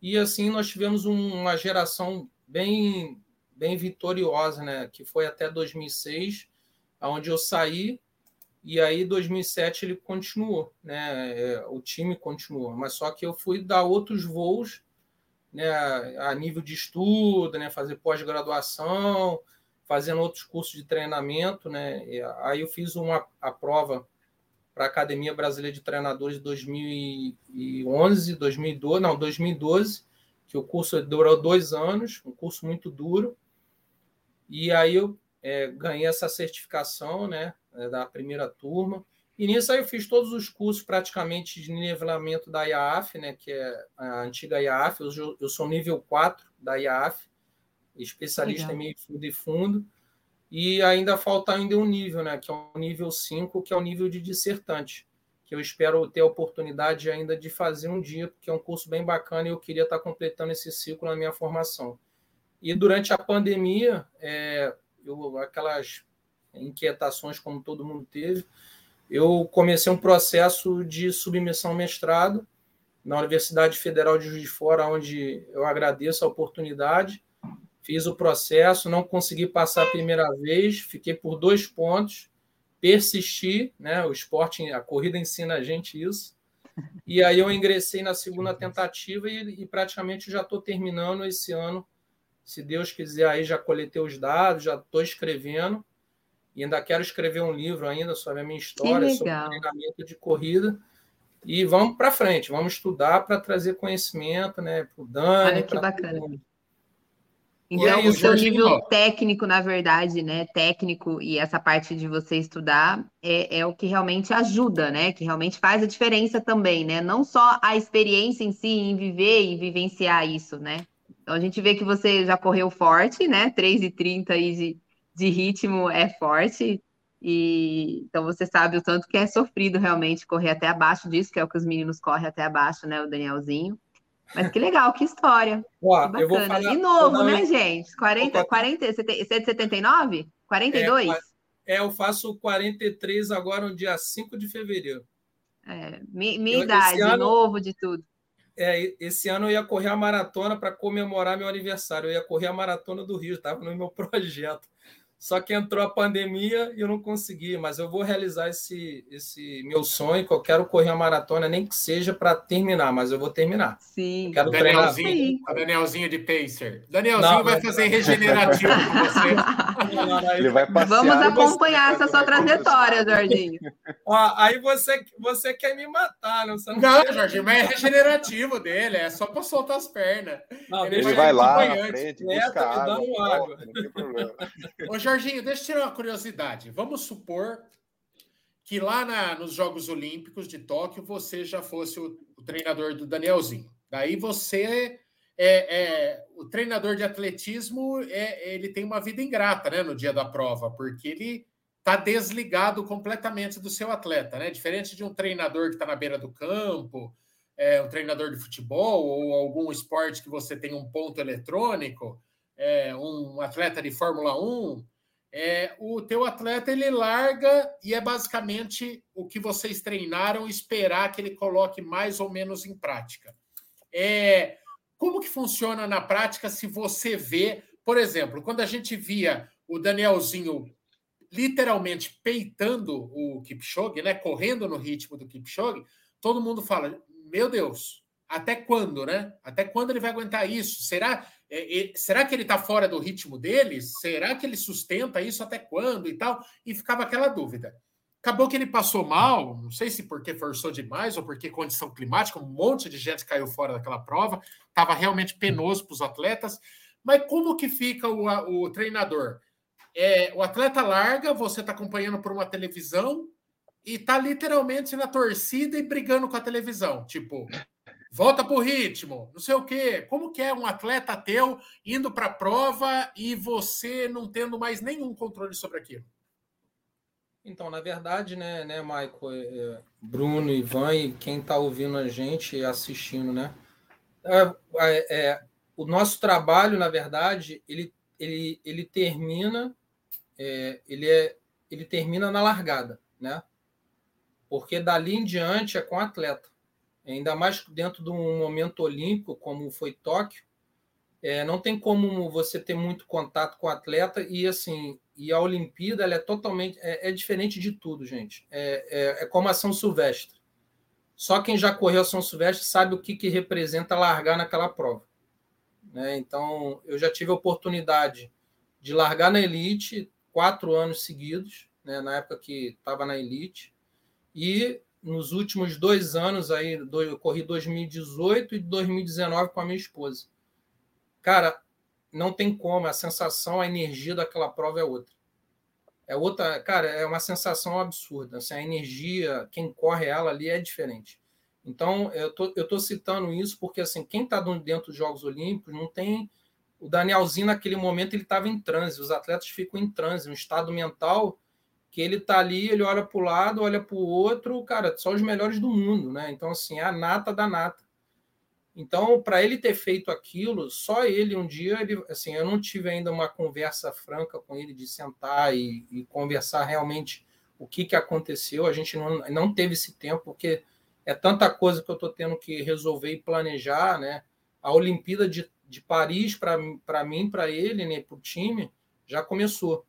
e assim nós tivemos uma geração bem bem vitoriosa, né? Que foi até 2006, aonde eu saí e aí, 2007, ele continuou, né? É, o time continuou, mas só que eu fui dar outros voos, né? A nível de estudo, né? Fazer pós-graduação, fazendo outros cursos de treinamento, né? Aí eu fiz uma a prova para a Academia Brasileira de Treinadores de 2011, 2012, não, 2012, que o curso durou dois anos, um curso muito duro. E aí eu é, ganhei essa certificação, né? né, da primeira turma. E nisso aí eu fiz todos os cursos praticamente de nivelamento da IAF, né, que é a antiga IAF. Eu, eu sou nível 4 da IAF, especialista Legal. em meio fundo e fundo. E ainda falta ainda um nível, né, que é o nível 5, que é o nível de dissertante, que eu espero ter a oportunidade ainda de fazer um dia, porque é um curso bem bacana e eu queria estar completando esse ciclo na minha formação. E durante a pandemia, é, eu, aquelas inquietações como todo mundo teve, eu comecei um processo de submissão mestrado na Universidade Federal de Juiz de Fora, onde eu agradeço a oportunidade. Fiz o processo, não consegui passar a primeira vez, fiquei por dois pontos, persisti, né? O esporte, a corrida ensina a gente isso. E aí eu ingressei na segunda tentativa e, e praticamente já estou terminando esse ano. Se Deus quiser, aí já coletei os dados, já estou escrevendo e ainda quero escrever um livro ainda sobre a minha história, sobre treinamento de corrida. E vamos para frente, vamos estudar para trazer conhecimento né, para o Dani. Olha que bacana. Então, aí, o seu nível técnico, na verdade, né? Técnico e essa parte de você estudar é, é o que realmente ajuda, né? Que realmente faz a diferença também, né? Não só a experiência em si, em viver e vivenciar isso, né? Então a gente vê que você já correu forte, né? 3,30 aí de, de ritmo é forte. E então você sabe o tanto que é sofrido realmente correr até abaixo disso, que é o que os meninos correm até abaixo, né? O Danielzinho. Mas que legal, que história. Ó, que bacana. Falar, e novo, né, gente? 40, 40, você é de 79? 42? É, é, eu faço 43 agora no dia 5 de fevereiro. É, minha, minha eu, idade, ano, novo de tudo. É, esse ano eu ia correr a maratona para comemorar meu aniversário. Eu ia correr a maratona do Rio, estava no meu *laughs* projeto. Só que entrou a pandemia e eu não consegui, mas eu vou realizar esse, esse meu sonho, que eu quero correr uma maratona, nem que seja para terminar, mas eu vou terminar. Sim. quero Danielzinho, treinar. Danielzinho de Pacer. Danielzinho não, vai mas... fazer *laughs* regenerativo com você. Ele vai passear, Vamos acompanhar essa sua trajetória, Jorginho. Ó, aí você, você quer me matar, não? Você não, não Jorginho, mas é regenerativo dele, é só para soltar as pernas. Não, ele, ele vai, lá na frente, busca água. água. Não tem problema. Jorginho, deixa eu tirar uma curiosidade. Vamos supor que lá na, nos Jogos Olímpicos de Tóquio você já fosse o, o treinador do Danielzinho. Daí você é, é, o treinador de atletismo é, ele tem uma vida ingrata né, no dia da prova, porque ele está desligado completamente do seu atleta, né? Diferente de um treinador que está na beira do campo, é, um treinador de futebol ou algum esporte que você tem um ponto eletrônico, é, um atleta de Fórmula 1, é, o teu atleta ele larga e é basicamente o que vocês treinaram esperar que ele coloque mais ou menos em prática. É, como que funciona na prática se você vê, por exemplo, quando a gente via o Danielzinho literalmente peitando o Kipchoge, né, correndo no ritmo do Kipchoge, todo mundo fala: "Meu Deus, até quando, né? Até quando ele vai aguentar isso? Será é, é, será que ele está fora do ritmo dele? Será que ele sustenta isso até quando e tal? E ficava aquela dúvida. Acabou que ele passou mal, não sei se porque forçou demais ou porque condição climática, um monte de gente caiu fora daquela prova, estava realmente penoso para os atletas. Mas como que fica o, o treinador? É, o atleta larga, você está acompanhando por uma televisão e está literalmente na torcida e brigando com a televisão. Tipo, volta para o ritmo, não sei o quê. Como que é um atleta teu indo para a prova e você não tendo mais nenhum controle sobre aquilo? Então, na verdade, né, né Michael, é, é, Bruno, Ivan e quem está ouvindo a gente e assistindo, né? É, é, é, o nosso trabalho, na verdade, ele, ele, ele termina é, ele, é, ele termina na largada, né? Porque dali em diante é com o atleta. Ainda mais dentro de um momento olímpico, como foi Tóquio, é, não tem como você ter muito contato com o atleta e assim e a Olimpíada é totalmente é, é diferente de tudo, gente. É, é, é, como a São Silvestre. Só quem já correu a São Silvestre sabe o que, que representa largar naquela prova. Né? Então, eu já tive a oportunidade de largar na elite quatro anos seguidos, né? na época que estava na elite, e nos últimos dois anos aí, eu corri 2018 e 2019 com a minha esposa. Cara, não tem como, a sensação, a energia daquela prova é outra. É outra, cara, é uma sensação absurda. Assim, a energia, quem corre ela ali é diferente. Então, eu tô, eu tô citando isso porque, assim, quem está dentro dos Jogos Olímpicos não tem. O Danielzinho, naquele momento, ele estava em transe. Os atletas ficam em transe, um estado mental que ele tá ali, ele olha para o lado, olha para o outro, cara, só os melhores do mundo, né? Então, assim, é a nata da nata. Então, para ele ter feito aquilo, só ele um dia, ele, assim, eu não tive ainda uma conversa franca com ele de sentar e, e conversar realmente o que, que aconteceu. A gente não, não teve esse tempo, porque é tanta coisa que eu estou tendo que resolver e planejar, né? A Olimpíada de, de Paris, para mim, para ele, né, para o time, já começou.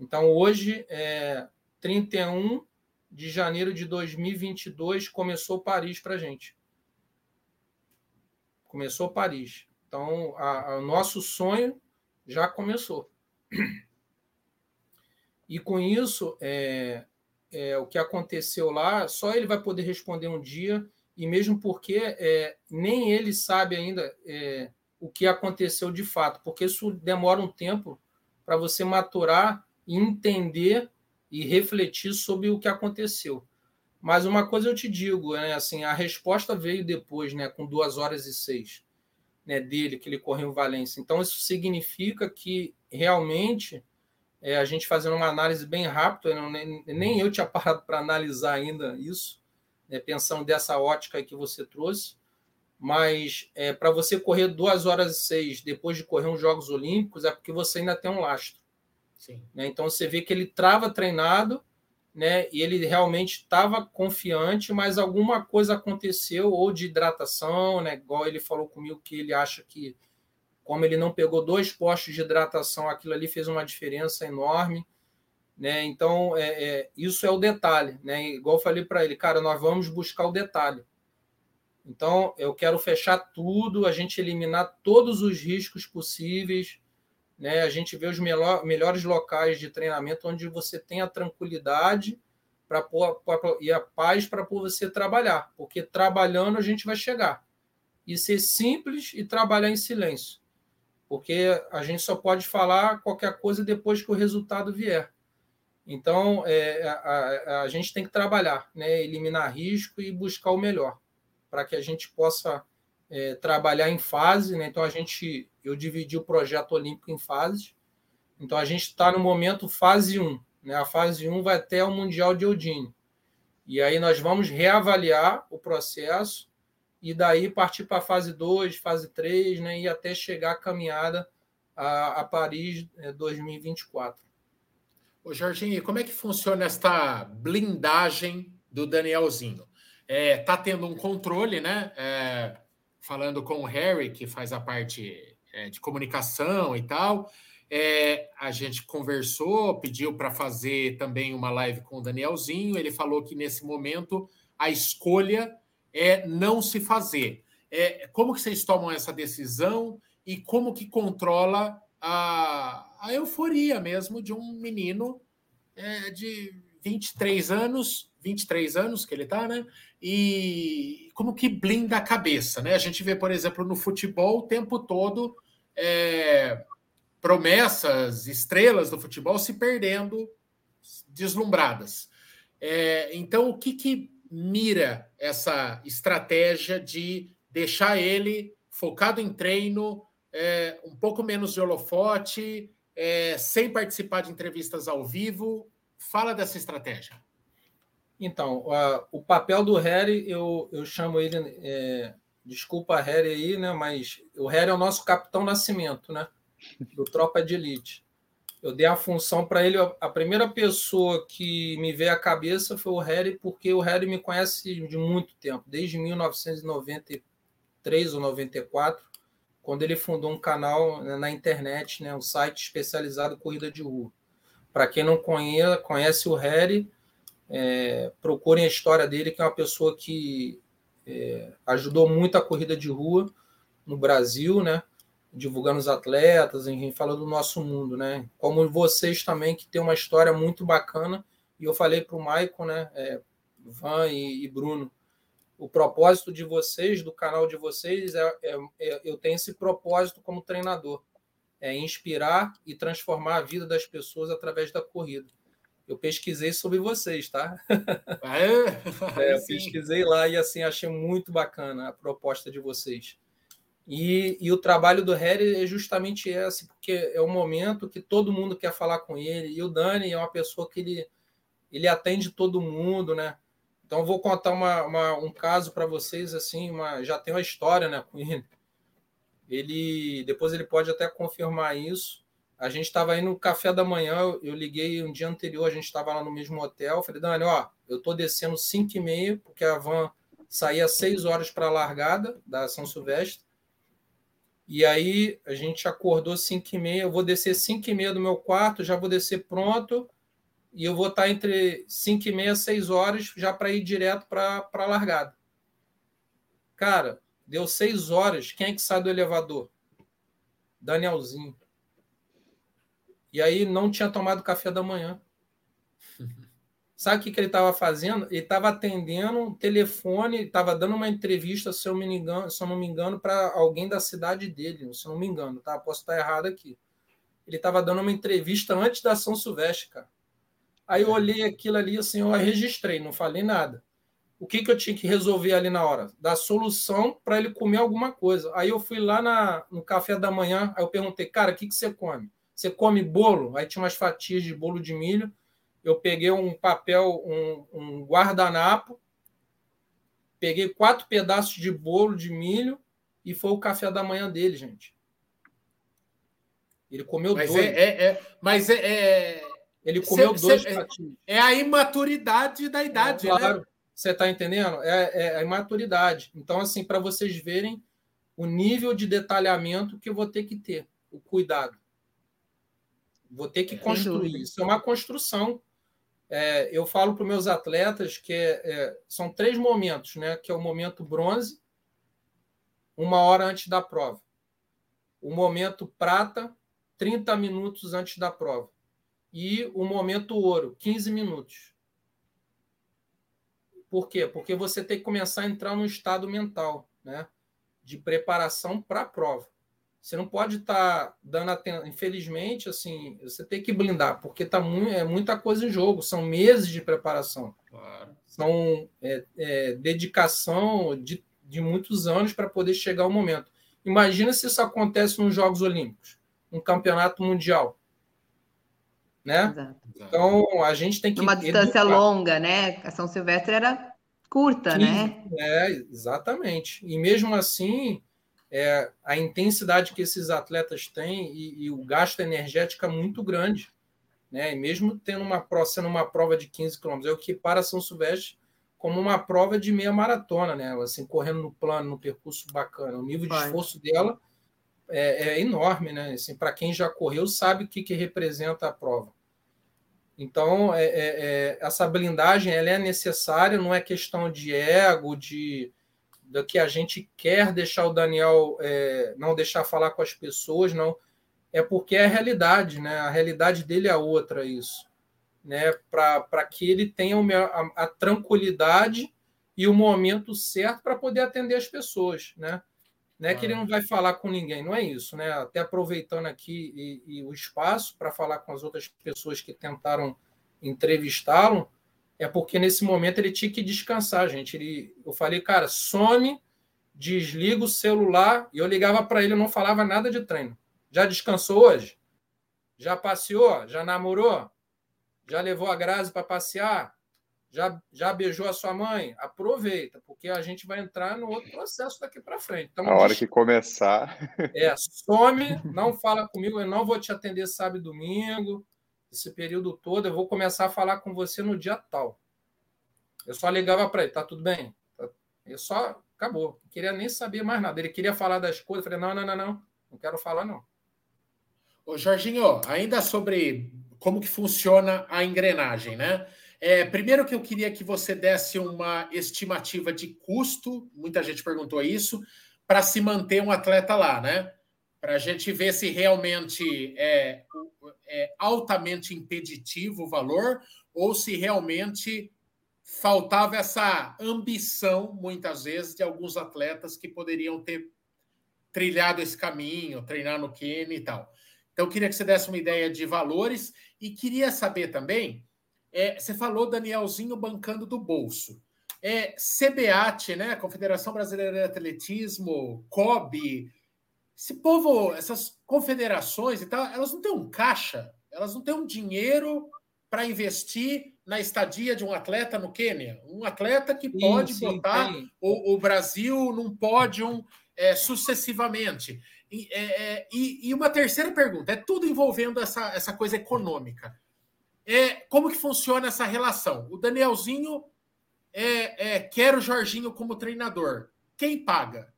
Então, hoje, é 31 de janeiro de 2022, começou Paris para a gente começou Paris. Então, o nosso sonho já começou. E com isso, é, é, o que aconteceu lá, só ele vai poder responder um dia, e mesmo porque é, nem ele sabe ainda é, o que aconteceu de fato, porque isso demora um tempo para você maturar entender e refletir sobre o que aconteceu. Mas uma coisa eu te digo, né, assim, a resposta veio depois, né, com duas horas e seis, né, dele que ele correu em Valência. Então isso significa que realmente é, a gente fazendo uma análise bem rápida, não, nem, nem, eu tinha *laughs* parado para analisar ainda isso, né, pensando dessa ótica que você trouxe, mas é, para você correr duas horas e seis depois de correr uns Jogos Olímpicos é porque você ainda tem um lastro. Né? Então você vê que ele trava treinado né? E ele realmente estava confiante, mas alguma coisa aconteceu, ou de hidratação, né? Igual ele falou comigo que ele acha que, como ele não pegou dois postos de hidratação, aquilo ali fez uma diferença enorme. Né? Então, é, é, isso é o detalhe. Né? Igual eu falei para ele, cara, nós vamos buscar o detalhe. Então, eu quero fechar tudo, a gente eliminar todos os riscos possíveis, né? A gente vê os melhor, melhores locais de treinamento onde você tem a tranquilidade pra, pra, pra e a paz para você trabalhar, porque trabalhando a gente vai chegar. E ser simples e trabalhar em silêncio, porque a gente só pode falar qualquer coisa depois que o resultado vier. Então, é, a, a, a, gente tem que trabalhar, né? eliminar risco e buscar o melhor, para que a gente possa é, trabalhar em fase, né? Então a gente, eu dividi o projeto olímpico em fases. Então a gente está no momento fase 1, né? A fase 1 vai até o Mundial de Eudine. E aí nós vamos reavaliar o processo e daí partir para a fase 2, fase 3, né? E até chegar a caminhada a, a Paris 2024. É, Ô Jorginho, como é que funciona esta blindagem do Danielzinho? É, tá tendo um controle, né? É, falando com o Harry, que faz a parte é, de comunicação e tal. É, a gente conversou, pediu para fazer também uma live com o Danielzinho. Ele falou que nesse momento a escolha é não se fazer. É, como que vocês tomam essa decisão e como que controla a, a euforia mesmo de um menino é, de 23 anos, 23 anos que ele está, né? E como que blinda a cabeça, né? A gente vê, por exemplo, no futebol o tempo todo é, promessas, estrelas do futebol se perdendo, deslumbradas. É, então, o que, que mira essa estratégia de deixar ele focado em treino, é, um pouco menos de holofote, é, sem participar de entrevistas ao vivo? Fala dessa estratégia. Então, o papel do Harry, eu, eu chamo ele. É, desculpa a Harry aí, né? Mas o Harry é o nosso capitão Nascimento, né? Do Tropa de Elite. Eu dei a função para ele. A primeira pessoa que me veio à cabeça foi o Harry, porque o Harry me conhece de muito tempo, desde 1993 ou 94, quando ele fundou um canal né, na internet, né, um site especializado em corrida de rua. Para quem não conhece, conhece o Harry, é, procurem a história dele, que é uma pessoa que é, ajudou muito a corrida de rua no Brasil, né? divulgando os atletas, enfim, falando do nosso mundo, né? Como vocês também, que tem uma história muito bacana, e eu falei para o Maicon, né? É, Van e, e, Bruno, o propósito de vocês, do canal de vocês, é, é, é, eu tenho esse propósito como treinador, é inspirar e transformar a vida das pessoas através da corrida. Eu pesquisei sobre vocês, tá? *laughs* Ah, é? *laughs* é, eu pesquisei lá e assim achei muito bacana a proposta de vocês. E, e, o trabalho do Harry é justamente esse, porque é o momento que todo mundo quer falar com ele. E o Dani é uma pessoa que ele, ele atende todo mundo, né? Então, vou contar uma, uma um caso para vocês, assim, uma, já tem uma história né, com ele. Ele, depois ele pode até confirmar isso. A gente estava aí no café da manhã, eu liguei um dia anterior, a gente estava lá no mesmo hotel. Falei, Dani, ó, eu estou descendo 5 e meia, porque a van saía 6 horas para a largada da São Silvestre e aí a gente acordou 5 e meia, eu vou descer 5 e meia do meu quarto, já vou descer pronto, e eu vou estar entre 5 e meia, 6 horas, já para ir direto para a largada. Cara, deu 6 horas, quem é que sai do elevador? Danielzinho. E aí não tinha tomado café da manhã. Sabe o que, que ele estava fazendo? Ele estava atendendo um telefone, estava dando uma entrevista, se eu, me engano, se eu não me engano, para alguém da cidade dele, se eu não me engano, tá? Posso estar errado aqui. Ele estava dando uma entrevista antes da São Silvestre, cara. Aí eu olhei aquilo ali, assim, eu registrei, não falei nada. O que, que eu tinha que resolver ali na hora? Dar solução para ele comer alguma coisa. Aí eu fui lá na, no café da manhã, aí eu perguntei, cara, o que, que você come? Você come bolo? Aí tinha umas fatias de bolo de milho eu peguei um papel, um, um guardanapo, peguei quatro pedaços de bolo de milho e foi o café da manhã dele, gente. Ele comeu mas dois. É, é, é mas é, é, Ele comeu cê, dois cê, É a imaturidade da idade, é, claro. né? Você está entendendo? É, é a imaturidade. Então, assim, para vocês verem o nível de detalhamento que eu vou ter que ter, o cuidado. Vou ter que construir. Isso é uma construção é, eu falo para os meus atletas que é, é, são três momentos, né? Que é o momento bronze, uma hora antes da prova. O momento prata, 30 minutos antes da prova. E o momento ouro, 15 minutos. Por quê? Porque você tem que começar a entrar no estado mental, né? De preparação para a prova. Você não pode estar tá dando atenção. Infelizmente, assim, você tem que blindar, porque tá muito, é muita coisa em jogo, são meses de preparação. Claro. São é, é, dedicação de, de muitos anos para poder chegar ao momento. Imagina se isso acontece nos Jogos Olímpicos, um campeonato mundial. Né? Exato. Então, a gente tem que. Uma distância educar. longa, né? A São Silvestre era curta, né? É, exatamente. E mesmo assim, é, a intensidade que esses atletas têm e, e, o gasto energético é muito grande. Né? E mesmo tendo uma prova, sendo uma prova de 15 quilômetros, é o que para São Silvestre como uma prova de meia maratona, né? Assim, correndo no plano, no percurso bacana. O nível de Vai. esforço dela é, é, enorme, né? Assim, para quem já correu, sabe o que, que representa a prova. Então, é, é, é, essa blindagem ela é necessária, não é questão de ego, de do que a gente quer deixar o Daniel é, não deixar falar com as pessoas, não. É porque é a realidade, né? A realidade dele é outra, isso né, para que ele tenha a, a, tranquilidade e o momento certo para poder atender as pessoas, né? Não é que ele não vai falar com ninguém, não é isso, né? Até aproveitando aqui e, e o espaço para falar com as outras pessoas que tentaram entrevistá-lo, é porque nesse momento ele tinha que descansar, gente. Ele, eu falei, cara, some, desliga o celular, e eu ligava para ele, eu não falava nada de treino. Já descansou hoje? Já passeou? Já namorou? Já levou a Grazi para passear? Já, já beijou a sua mãe? Aproveita, porque a gente vai entrar no outro processo daqui para frente. Então, a hora que começar. É, some, não fala comigo, eu não vou te atender sábado e domingo, esse período todo, eu vou começar a falar com você no dia tal. Eu só ligava para ele, tá tudo bem? Eu só acabou. Não queria nem saber mais nada. Ele queria falar das coisas, eu falei, não, não, não, não, não quero falar, não. Ô, Jorginho, ainda sobre como que funciona a engrenagem, né? É, primeiro que eu queria que você desse uma estimativa de custo, muita gente perguntou isso, para se manter um atleta lá, né? Para a gente ver se realmente é, é altamente impeditivo o valor ou se realmente faltava essa ambição, muitas vezes, de alguns atletas que poderiam ter trilhado esse caminho, treinar no Quênia e tal. Então, queria que você desse uma ideia de valores e queria saber também, é, você falou Danielzinho bancando do bolso. É, CBAT, né, Confederação Brasileira de Atletismo, COB, esse povo, essas confederações e tal, elas não têm um caixa, elas não têm um dinheiro para investir na estadia de um atleta no Quênia. Um atleta que pode sim, botar o, o, Brasil num pódio é, sucessivamente. E, é, é, e, e, uma terceira pergunta, é tudo envolvendo essa, essa coisa econômica. É, como que funciona essa relação? O Danielzinho é, é, quer o Jorginho como treinador. Quem paga?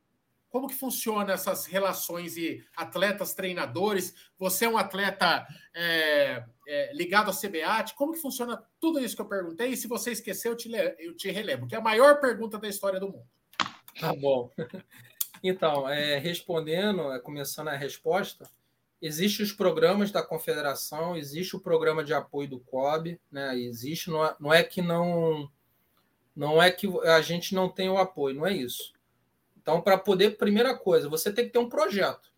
Como que funciona essas relações e atletas-treinadores? Você é um atleta é, é, ligado à CBAT? Como que funciona tudo isso que eu perguntei? E se você esqueceu, eu te, eu te relembro, que é a maior pergunta da história do mundo. Tá bom. *laughs* Então, é, respondendo, é, começando a resposta, existem os programas da confederação, existe o programa de apoio do COB, né? Existe, não é, não é que não não é que a gente não tem o apoio, não é isso. Então, para poder, primeira coisa, você tem que ter um projeto.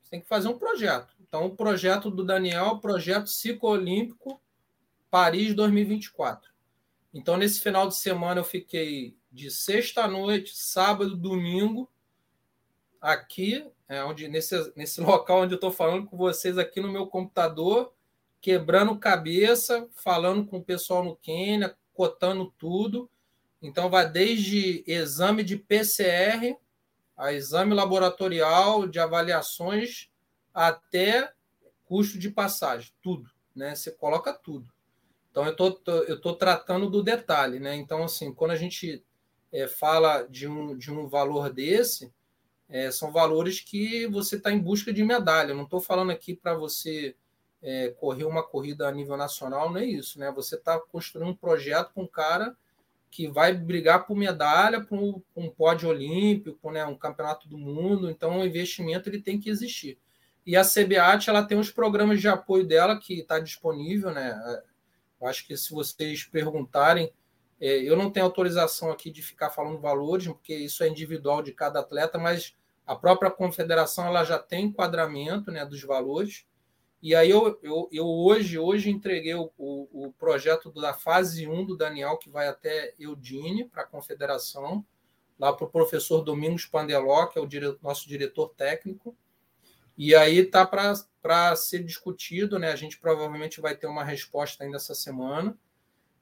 Você tem que fazer um projeto. Então, o projeto do Daniel, projeto Ciclo Olímpico Paris 2024. Então, nesse final de semana, eu fiquei de sexta à noite, sábado, domingo, aqui, é onde nesse, nesse *laughs* local onde eu estou falando com vocês aqui no meu computador, quebrando cabeça, falando com o pessoal no Quênia, cotando tudo. Então, vai desde exame de PCR, a exame laboratorial, de avaliações, até custo de passagem, tudo. Né? Você coloca tudo. Então, eu tô, tô eu estou tratando do detalhe. Né? Então, assim, quando a gente é, fala de um, de um valor desse, é, são valores que você está em busca de medalha. não estou falando aqui para você é, correr uma corrida a nível nacional, não é isso, né? Você está construindo um projeto com um cara que vai brigar por medalha, por um, pódio olímpico, né? um campeonato do mundo. Então, o investimento ele tem que existir. E a CBAT ela tem os programas de apoio dela que está disponível, né? Eu acho que se vocês perguntarem, é, eu não tenho autorização aqui de ficar falando valores, porque isso é individual de cada atleta, mas a própria confederação ela já tem enquadramento né, dos valores. E aí eu, eu, eu hoje, hoje entreguei o, o, o, projeto da fase 1 do Daniel, que vai até Eudine, para a confederação. lá para o professor Domingos Pandeló, que é o dire... nosso diretor técnico. E aí está para ser discutido, né? A gente provavelmente vai ter uma resposta ainda essa semana,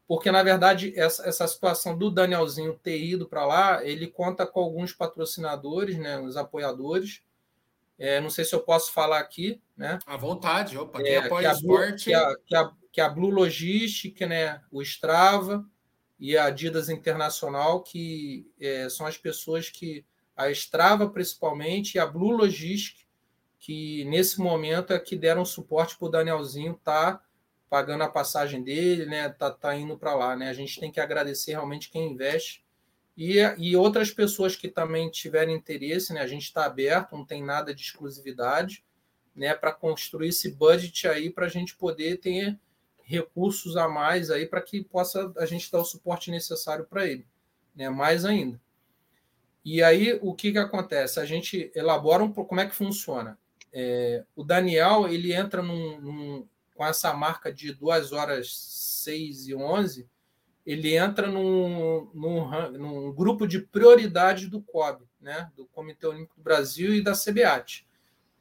porque na verdade essa, essa situação do Danielzinho ter ido para lá, ele conta com alguns patrocinadores, né? Os apoiadores. É, não sei se eu posso falar aqui, né? À vontade, opa, quem é, apoia que o esporte. Que a, que, a, que a Blue Logistic, né? O Strava e a Adidas Internacional, que é, são as pessoas que a Strava principalmente e a Blue Logistic que nesse momento é que deram suporte para o Danielzinho tá pagando a passagem dele, né? Tá, tá indo para lá, né? A gente tem que agradecer realmente quem investe e, e outras pessoas que também tiverem interesse, né? A gente está aberto, não tem nada de exclusividade, né? Para construir esse budget aí para a gente poder ter recursos a mais aí para que possa a gente dar o suporte necessário para ele, né? Mais ainda. E aí o que que acontece? A gente elabora um como é que funciona. É, o Daniel ele entra num, num, com essa marca de 2 horas 6 e 11, ele entra num, num, num grupo de prioridade do COB, né, do Comitê Olímpico do Brasil e da CBAT,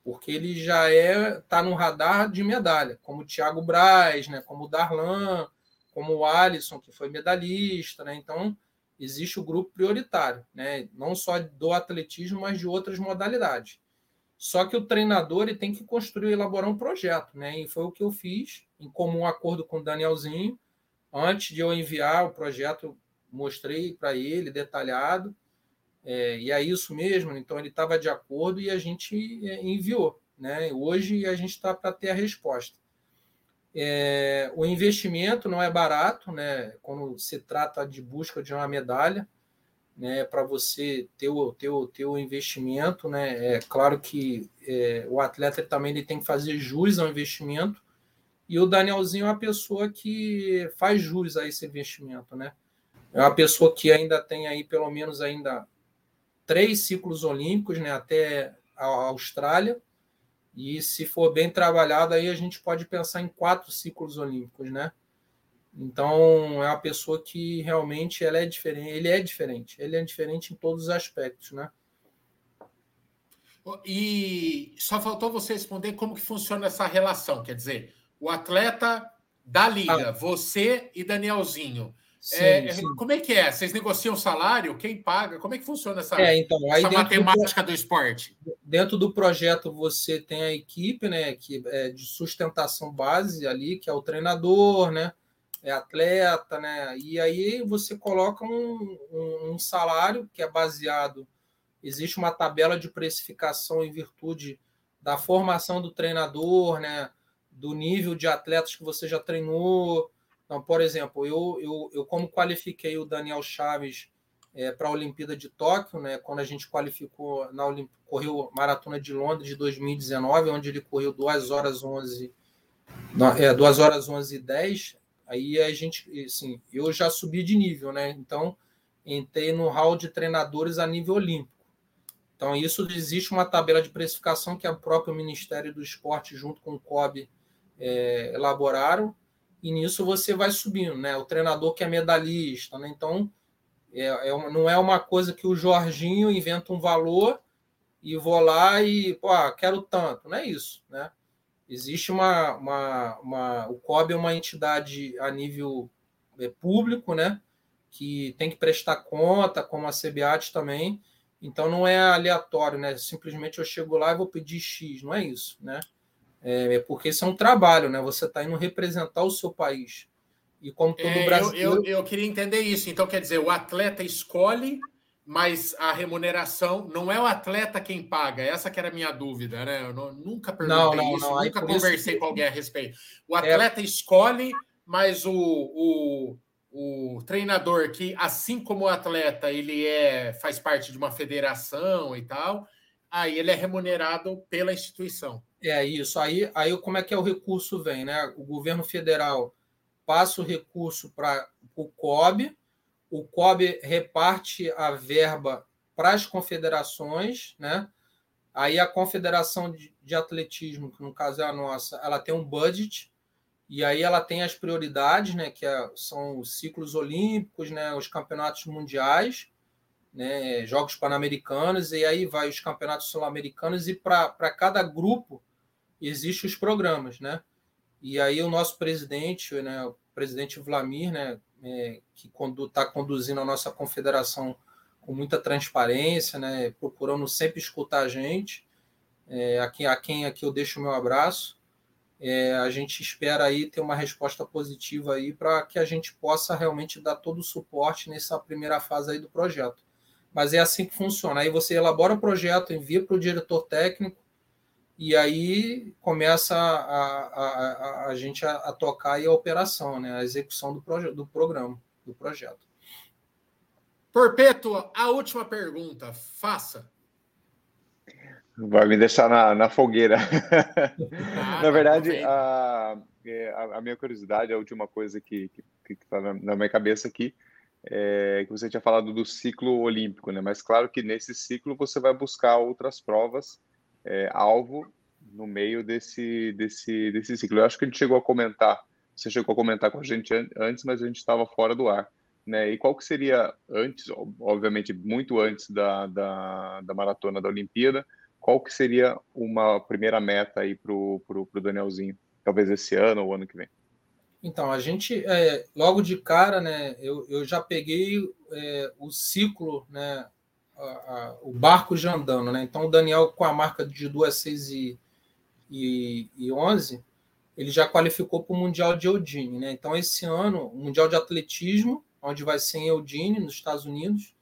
porque ele já é está no radar de medalha, como o Thiago Braz, né, como o Darlan, como o Alisson, que foi medalhista, né, então existe o grupo prioritário, né, não só do atletismo, mas de outras modalidades. Só que o treinador ele tem que construir e elaborar um projeto, né? E foi o que eu fiz, em comum acordo com o Danielzinho. Antes de eu enviar o projeto, mostrei para ele detalhado. É, e é isso mesmo. Então ele estava de acordo e a gente é, enviou. Né? Hoje a gente está para ter a resposta. É, o investimento não é barato, né? Quando se trata de busca de uma medalha, né, para você ter o, ter o investimento. Né? É claro que é, o atleta também ele tem que fazer jus ao investimento, e o Danielzinho é uma pessoa que faz jus a esse investimento. Né? É uma pessoa que ainda tem aí pelo menos ainda três ciclos olímpicos né, até a Austrália, e se for bem trabalhado, aí a gente pode pensar em quatro ciclos olímpicos, né? Então é uma pessoa que realmente ela é diferente, ele é diferente, ele é diferente em todos os aspectos, né? E só faltou você responder como que funciona essa relação, quer dizer, o atleta da liga, ah. você e Danielzinho. Sim, é, é, sim. Como é que é? Vocês negociam salário? Quem paga? Como é que funciona essa, é, então, essa matemática do, do, esporte? Dentro do projeto você tem a equipe, né, que é de sustentação base ali, que é o treinador, né, é atleta, né? E aí você coloca um, um, um, salário que é baseado. Existe uma tabela de precificação em virtude da formação do treinador, né? Do nível de atletas que você já treinou. Então, por exemplo, eu, eu, eu como qualifiquei o Daniel Chaves é, para a Olimpíada de Tóquio, né? Quando a gente qualificou na Olimp... correu Maratona de Londres de 2019, onde ele correu 2 horas 11 é, 2 horas 11 e 10, Aí a gente, assim, eu já subi de nível, né? Então, entrei no hall de treinadores a nível olímpico. Então, isso existe uma tabela de precificação que o próprio Ministério do Esporte, junto com o COB, é, elaboraram, e nisso você vai subindo, né? O treinador que é medalhista, né? Então, é, é uma, não é uma coisa que o Jorginho inventa um valor e vou lá e, pô, ah, quero tanto. Não é isso, né? Existe uma, uma, uma, O COB é uma entidade a nível é, público, né? Que tem que prestar conta, como a CBAT também. Então não é aleatório, né? Simplesmente eu chego lá e vou pedir X, não é isso, né? É, porque isso é um trabalho, né? Você está indo representar o seu país. E como todo é, Brasil. Eu, eu, eu, queria entender isso. Então, quer dizer, o atleta escolhe mas a remuneração não é o atleta quem paga. Essa que era a minha dúvida, né? Eu não, nunca perguntei não, não, isso, nunca conversei que... com alguém a respeito. O é. atleta é... escolhe, mas o, o, o treinador que, assim como o atleta, ele é faz parte de uma federação e tal, aí ele é remunerado pela instituição. É isso. Aí, aí como é que é o recurso vem, né? O governo federal passa o recurso para o COB, o COB reparte a verba para as confederações, né? Aí a confederação de, atletismo, que no caso é a nossa, ela tem um budget e aí ela tem as prioridades, né? Que é, são os ciclos olímpicos, né? Os campeonatos mundiais né, Jogos Pan-Americanos, e aí vai os Campeonatos Sul-Americanos, e para cada grupo existem os programas, né? E aí o nosso presidente, né, o presidente Vlamir, né, é, que está conduzindo a nossa confederação com muita transparência, né, procurando sempre escutar a gente, é, a, quem, a quem aqui eu deixo o meu abraço. É, a gente espera aí ter uma resposta positiva aí para que a gente possa realmente dar todo o suporte nessa primeira fase aí do projeto. Mas é assim que funciona. Aí você elabora o projeto, envia para o diretor técnico e aí começa a, a, a, a gente a, a, tocar aí a operação, né? a execução do, proje do programa, do projeto. Porpeto, a última pergunta, faça. Vai me deixar na, na fogueira. Ah, *laughs* na verdade, a, é, a, a, minha curiosidade, a última coisa que está na, na, minha cabeça aqui, é que você tinha falado do ciclo olímpico, né? Mas claro que nesse ciclo você vai buscar outras provas é, alvo no meio desse, desse, desse ciclo. Eu acho que a gente chegou a comentar, você chegou a comentar com a gente antes, mas a gente estava fora do ar. Né? E qual que seria antes, obviamente muito antes da, da, da maratona da Olimpíada, qual que seria uma primeira meta aí para o Danielzinho? Talvez esse ano ou ano que vem. Então, a gente, é, logo de cara, né, eu, eu já peguei é, o ciclo, né, a, a, o barco já andando, né? Então, o Daniel, com a marca de 2, 6 e, e, e 11, ele já qualificou para o Mundial de Eudine, né? Então, esse ano, o Mundial de Atletismo, onde vai ser em Eudine, nos Estados Unidos,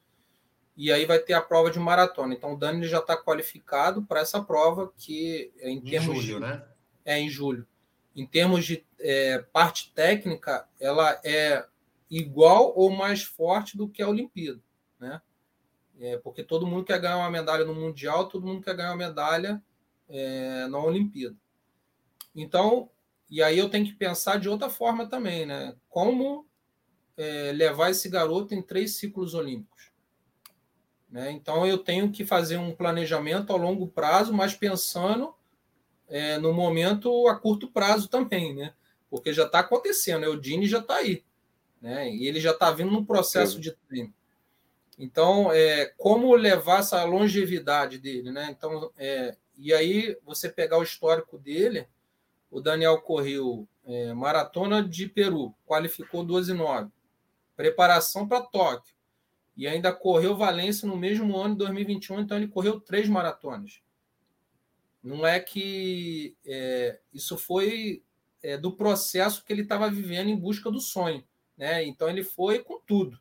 e aí vai ter a prova de maratona. Então o Dani já está qualificado para essa prova que é em, em termos julho, de, né? É em julho. Em termos de é, parte técnica, ela é igual ou mais forte do que a Olimpíada, né? É, porque todo mundo quer ganhar uma medalha no mundial, todo mundo quer ganhar uma medalha é, na Olimpíada. Então, e aí eu tenho que pensar de outra forma também, né? Como é, levar esse garoto em três ciclos olímpicos? Né? Então, eu tenho que fazer um planejamento a longo prazo, mas pensando é, no momento a curto prazo também, né? porque já está acontecendo, né? o Dini já está aí, né? e ele já está vindo no processo de treino. Então, é, como levar essa longevidade dele? Né? Então, é, e aí, você pegar o histórico dele, o Daniel correu é, maratona de Peru, qualificou 12,9. Preparação para Tóquio, e ainda correu Valência no mesmo ano, 2021, então ele correu três maratonas. Não é que é, isso foi é, do processo que ele estava vivendo em busca do sonho. Né? Então ele foi com tudo.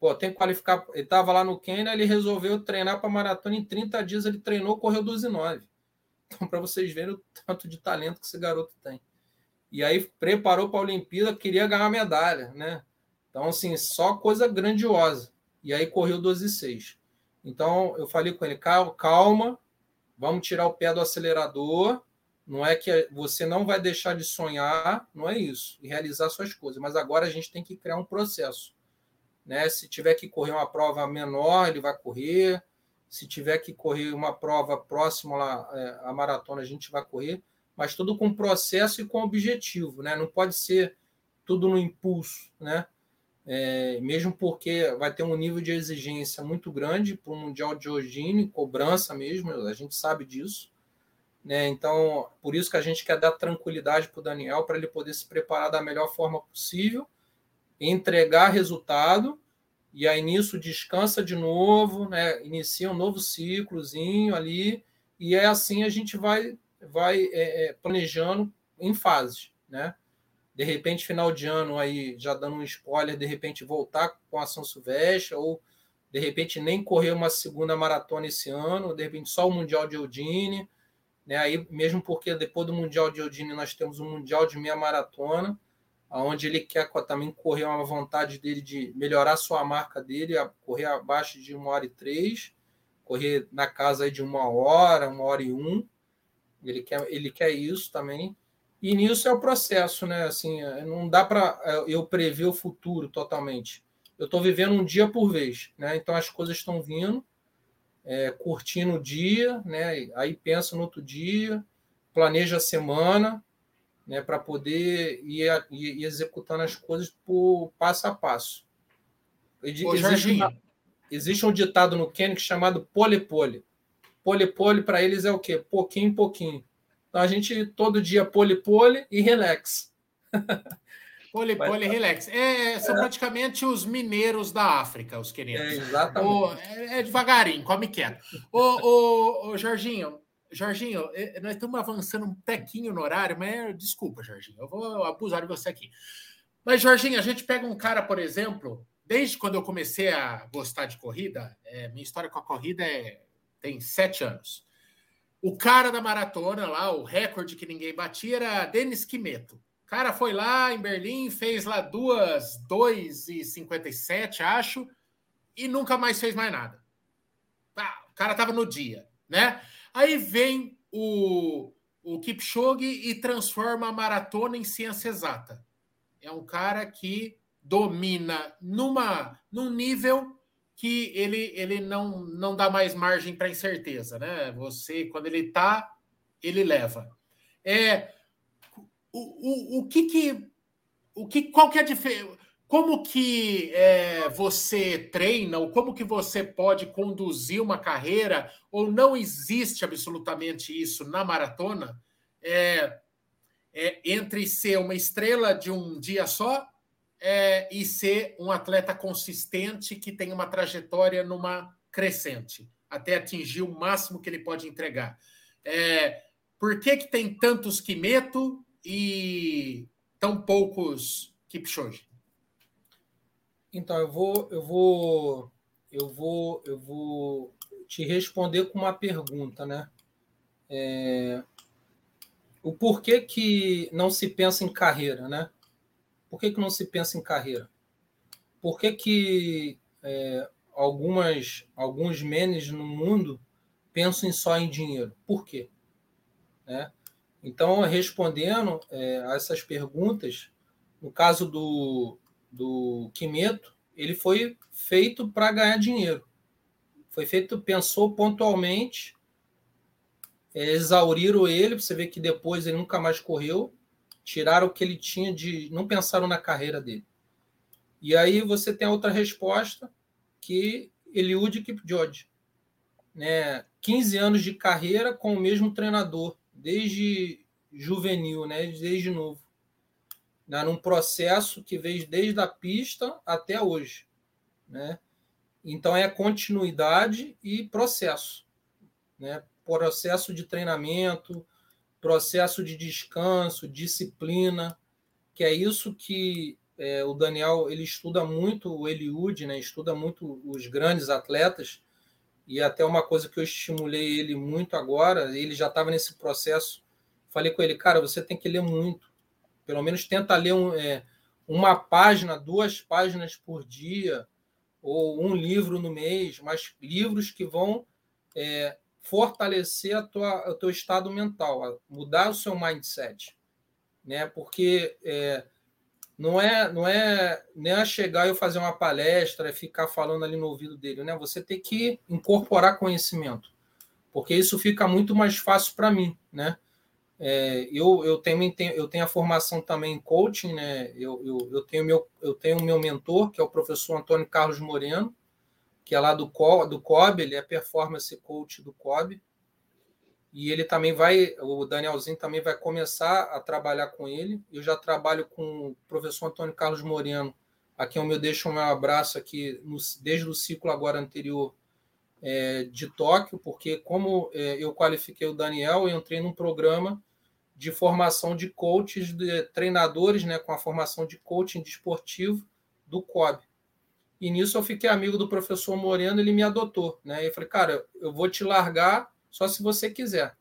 Pô, tem que qualificar. Ele estava lá no Quênia, ele resolveu treinar para maratona em 30 dias, ele treinou, correu 12 e 9. Então, para vocês verem o tanto de talento que esse garoto tem. E aí preparou para a Olimpíada, queria ganhar medalha, né? Então, assim, só coisa grandiosa. E aí correu 12,6. Então eu falei com ele: calma, vamos tirar o pé do acelerador. Não é que você não vai deixar de sonhar, não é isso, e realizar suas coisas, mas agora a gente tem que criar um processo. Né? Se tiver que correr uma prova menor, ele vai correr. Se tiver que correr uma prova próxima lá, é, a maratona, a gente vai correr, mas tudo com processo e com objetivo, né? Não pode ser tudo no impulso, né? é, mesmo porque vai ter um nível de exigência muito grande para o Mundial de Ogine, cobrança mesmo, a gente sabe disso. Né? Então, por isso que a gente quer dar tranquilidade para o Daniel, para ele poder se preparar da melhor forma possível, entregar resultado, e aí nisso descansa de novo, né? inicia um novo ciclozinho ali, e é assim a gente vai, vai é, é planejando em fases. Né? de repente, final de ano, aí já dando um spoiler, de repente voltar com a São Silvestre, ou de repente nem correr uma segunda maratona esse ano, de repente só o Mundial de Eudine, né? Aí, mesmo porque depois do Mundial de Eudine nós temos um Mundial de meia maratona, onde ele quer também correr uma vontade dele de melhorar sua marca dele, correr abaixo de uma hora e três, correr na casa aí de uma hora, uma hora e um. Ele quer, ele quer isso também. E nisso é o processo, né? Assim, é, não dá para é, eu prever o futuro totalmente. Eu estou vivendo um dia por vez, né? Então as coisas estão vindo, é, curtindo o dia, né? Aí pensa no outro dia, planeja a semana, né? Para poder ir, ir, executando as coisas por passo a passo. Ô, Jorginho, uma... existe um ditado no Quênia chamado pole-pole. Pole-pole para eles é o quê? Pouquinho pouquinho. Então a gente todo dia pole-pole e relax. *laughs* Pole, pole, relax. É, são é. praticamente os mineiros da África, os queridos. É, exatamente. é, é, devagarinho, come quieto. Ô, ô, ô, Jorginho, Jorginho, é, nós estamos avançando um tequinho no horário, mas desculpa, Jorginho, eu vou abusar de você aqui. Mas, Jorginho, a gente pega um cara, por exemplo, desde quando eu comecei a gostar de corrida, é, minha história com a corrida é, tem sete anos. O cara da maratona lá, o recorde que ninguém batia, era Denis Quimeto. O cara foi lá em Berlim, fez lá duas, 2,57, acho, e nunca mais fez mais nada. Ah, o cara tava no dia, né? Aí vem o, o Kipchoge e transforma a maratona em ciência exata. É um cara que domina numa, num nível que ele, ele não, não dá mais margem para incerteza, né? Você, quando ele está, ele leva. É, o, o, o que que o que qual que é a diferença? Como que é, você treina, ou como que você pode conduzir uma carreira, ou não existe absolutamente isso na maratona, é, é, entre ser uma estrela de um dia só é, e ser um atleta consistente que tem uma trajetória numa crescente, até atingir o máximo que ele pode entregar. É, por que, que tem tantos Kimeto e tão poucos Kipchoge? Então, eu vou, eu vou, eu vou, eu vou te responder com uma pergunta, né? É, o porquê que não se pensa em carreira, né? Por que, que não se pensa em carreira? Por que, que é, algumas, alguns menes no mundo pensam só em dinheiro? Por quê? Né? Então, respondendo é, a essas perguntas, no caso do, do Quimeto, ele foi feito para ganhar dinheiro. Foi feito, pensou pontualmente, é, exauriram ele, você vê que depois ele nunca mais correu, tiraram o que ele tinha de. não pensaram na carreira dele. E aí você tem outra resposta, que Eliud Kipchoge. Né? 15 anos de carreira com o mesmo treinador, desde juvenil, né? desde novo né, num processo que veio desde a pista até hoje. Né? Então, é continuidade e processo. Né? Processo de treinamento, processo de descanso, disciplina, que é isso que é, o Daniel ele estuda muito, o Eliud, né? estuda muito os grandes atletas, e até uma coisa que eu estimulei ele muito agora, ele já estava nesse processo, falei com ele, cara, você tem que ler muito, pelo menos tenta ler um, é, uma página, duas páginas por dia, ou um livro no mês, mas livros que vão é, fortalecer a tua, o teu estado mental, mudar o seu mindset. Né? Porque é, não é não é nem a chegar e fazer uma palestra e ficar falando ali no ouvido dele, né? Você tem que incorporar conhecimento, porque isso fica muito mais fácil para mim, né? É, eu, eu, tenho, eu tenho a formação também em coaching, né? Eu, eu, eu tenho meu eu tenho meu mentor, que é o professor Antônio Carlos Moreno, que é lá do, Co, do COB, ele é performance coach do COB. E ele também vai, o Danielzinho também vai começar a trabalhar com ele. Eu já trabalho com o professor Antônio Carlos Moreno, a quem eu deixo o meu abraço aqui no, desde o ciclo agora anterior é, de Tóquio, porque como é, eu qualifiquei o Daniel, eu entrei num programa de formação de coaches, de treinadores, né, com a formação de coaching desportivo do COB. E nisso eu fiquei amigo do professor Moreno, ele me adotou, né? Eu falei, cara, eu vou te largar só se você quiser.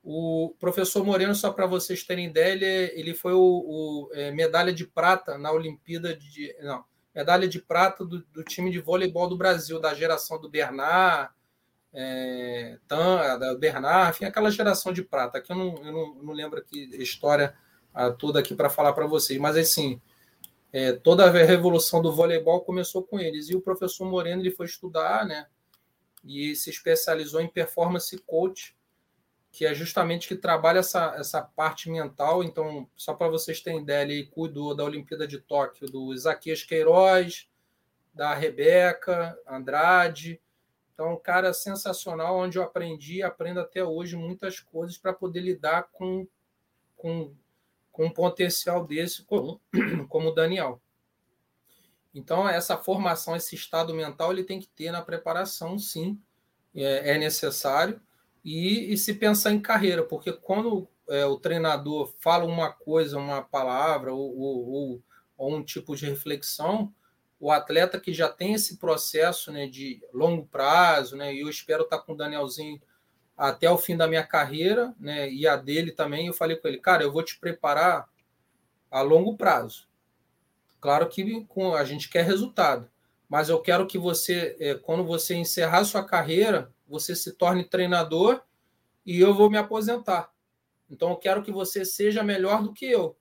O professor Moreno, só para vocês terem ideia, ele, ele foi o, o é, medalha de prata na Olimpíada de. Não, medalha de prata do, do, time de voleibol do Brasil, da geração do Bernard, é, Tan, Bernard, enfim, aquela geração de prata. Aqui eu não, eu não, não lembro aqui a história toda aqui para falar para vocês, mas assim, é, toda a revolução do voleibol começou com eles. E o professor Moreno ele foi estudar, né? E se especializou em performance coach, que é justamente que trabalha essa, essa parte mental. Então, só para vocês terem ideia, ele cuidou da Olimpíada de Tóquio do Isaquias Queiroz, da Rebeca Andrade. Então, um cara sensacional, onde eu aprendi e aprendo até hoje muitas coisas para poder lidar com, com, com um potencial desse, como, *clears throat* como o Daniel. Então, essa formação, esse estado mental, ele tem que ter na preparação, sim, é, é necessário. E, e, se pensar em carreira, porque quando é, o treinador fala uma coisa, uma palavra ou, ou, ou, ou, um tipo de reflexão, o atleta que já tem esse processo né, de longo prazo, né, e eu espero estar com o Danielzinho até o fim da minha carreira, né, e a dele também, eu falei com ele, cara, eu vou te preparar a longo prazo. Claro que a gente quer resultado, mas eu quero que você, é, quando você encerrar sua carreira, você se torne treinador e eu vou me aposentar. Então eu quero que você seja melhor do que eu.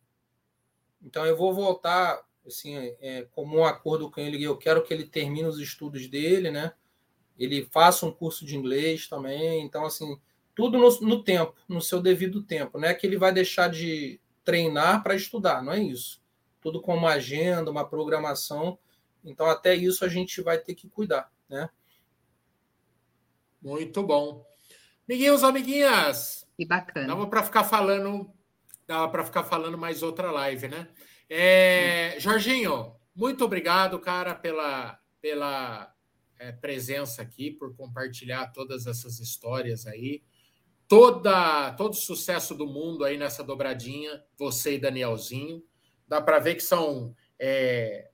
Então eu vou voltar assim, é, como um acordo com ele, eu quero que ele termine os estudos dele, né? Ele faça um curso de inglês também. Então assim, tudo no, no tempo, no seu devido tempo, não é que ele vai deixar de treinar para estudar, não é isso. Tudo com uma agenda, uma programação. Então até isso a gente vai ter que cuidar, né? Muito bom. Amiguinhos, amiguinhas. Que bacana. Dava para ficar falando, dava para ficar falando mais outra live, né? É, Jorginho, muito obrigado, cara, pela, pela é, presença aqui, por compartilhar todas essas histórias aí. Toda, todo sucesso do mundo aí nessa dobradinha, você e Danielzinho. Dá para ver que são é,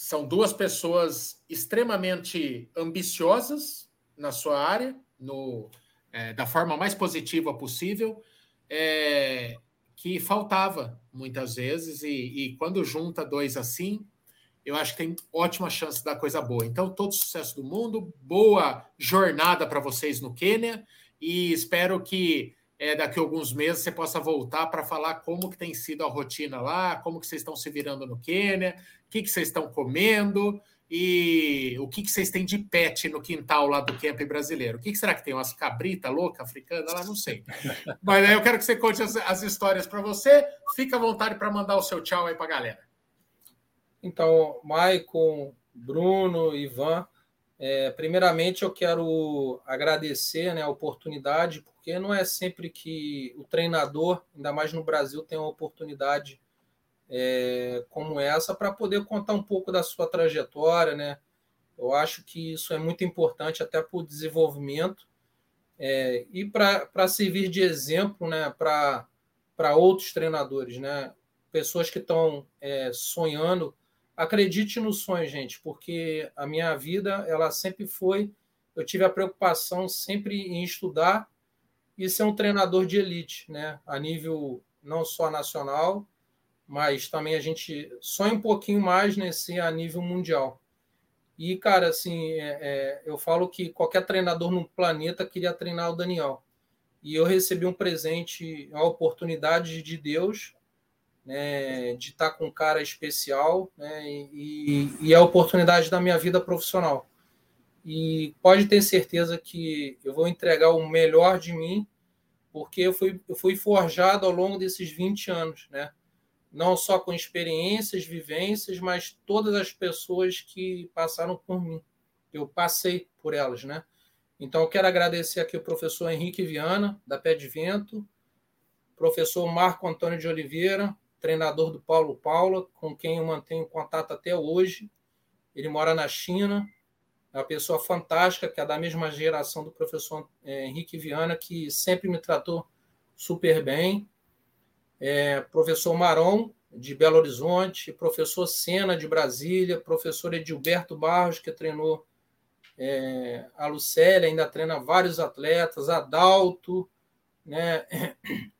são duas pessoas extremamente ambiciosas na sua área, no, é, da forma mais positiva possível, é, que faltava muitas vezes, e, e, quando junta dois assim, eu acho que tem ótima chance dar coisa boa. Então, todo sucesso do mundo, boa jornada para vocês no Quênia, e espero que é, daqui a alguns meses você possa voltar para falar como que tem sido a rotina lá, como que vocês estão se virando no Quênia, o que, que vocês estão comendo, e o que, que vocês têm de pet no quintal lá do camp brasileiro? O que, que será que tem? Umas cabritas loucas africanas lá? Não sei. *laughs* Mas aí eu quero que você conte as, as histórias para você. Fica à vontade para mandar o seu tchau aí para a galera. Então, Maicon, Bruno, Ivan, é, primeiramente eu quero agradecer né, a oportunidade, porque não é sempre que o treinador, ainda mais no Brasil, tem uma oportunidade é, como essa para poder contar um pouco da sua trajetória, né? Eu acho que isso é muito importante até para o desenvolvimento é, e para servir de exemplo, né? Para outros treinadores, né? Pessoas que estão é, sonhando, acredite no sonho, gente, porque a minha vida ela sempre foi, eu tive a preocupação sempre em estudar e ser um treinador de elite, né? A nível não só nacional, mas também a gente sonha um pouquinho mais nesse a nível mundial. E, cara, assim, é, é, eu falo que qualquer treinador no planeta queria treinar o Daniel. E eu recebi um presente, uma oportunidade de Deus, né, de estar com um cara especial, né, e, e é a oportunidade da minha vida profissional. E pode ter certeza que eu vou entregar o melhor de mim, porque eu fui, eu fui forjado ao longo desses 20 anos, né? Não só com experiências, vivências, mas todas as pessoas que passaram por mim. Eu passei por elas, né? Então, eu quero agradecer aqui o professor Henrique Viana, da Pé de Vento, professor Marco Antônio de Oliveira, treinador do Paulo Paula, com quem eu mantenho contato até hoje. Ele mora na China, é uma pessoa fantástica, que é da mesma geração do professor é, Henrique Viana, que sempre me tratou super bem é, professor Maron, de Belo Horizonte, professor Sena, de Brasília, professor Edilberto Barros, que treinou é, a Lucélia, ainda treina vários atletas, Adalto, né? *coughs*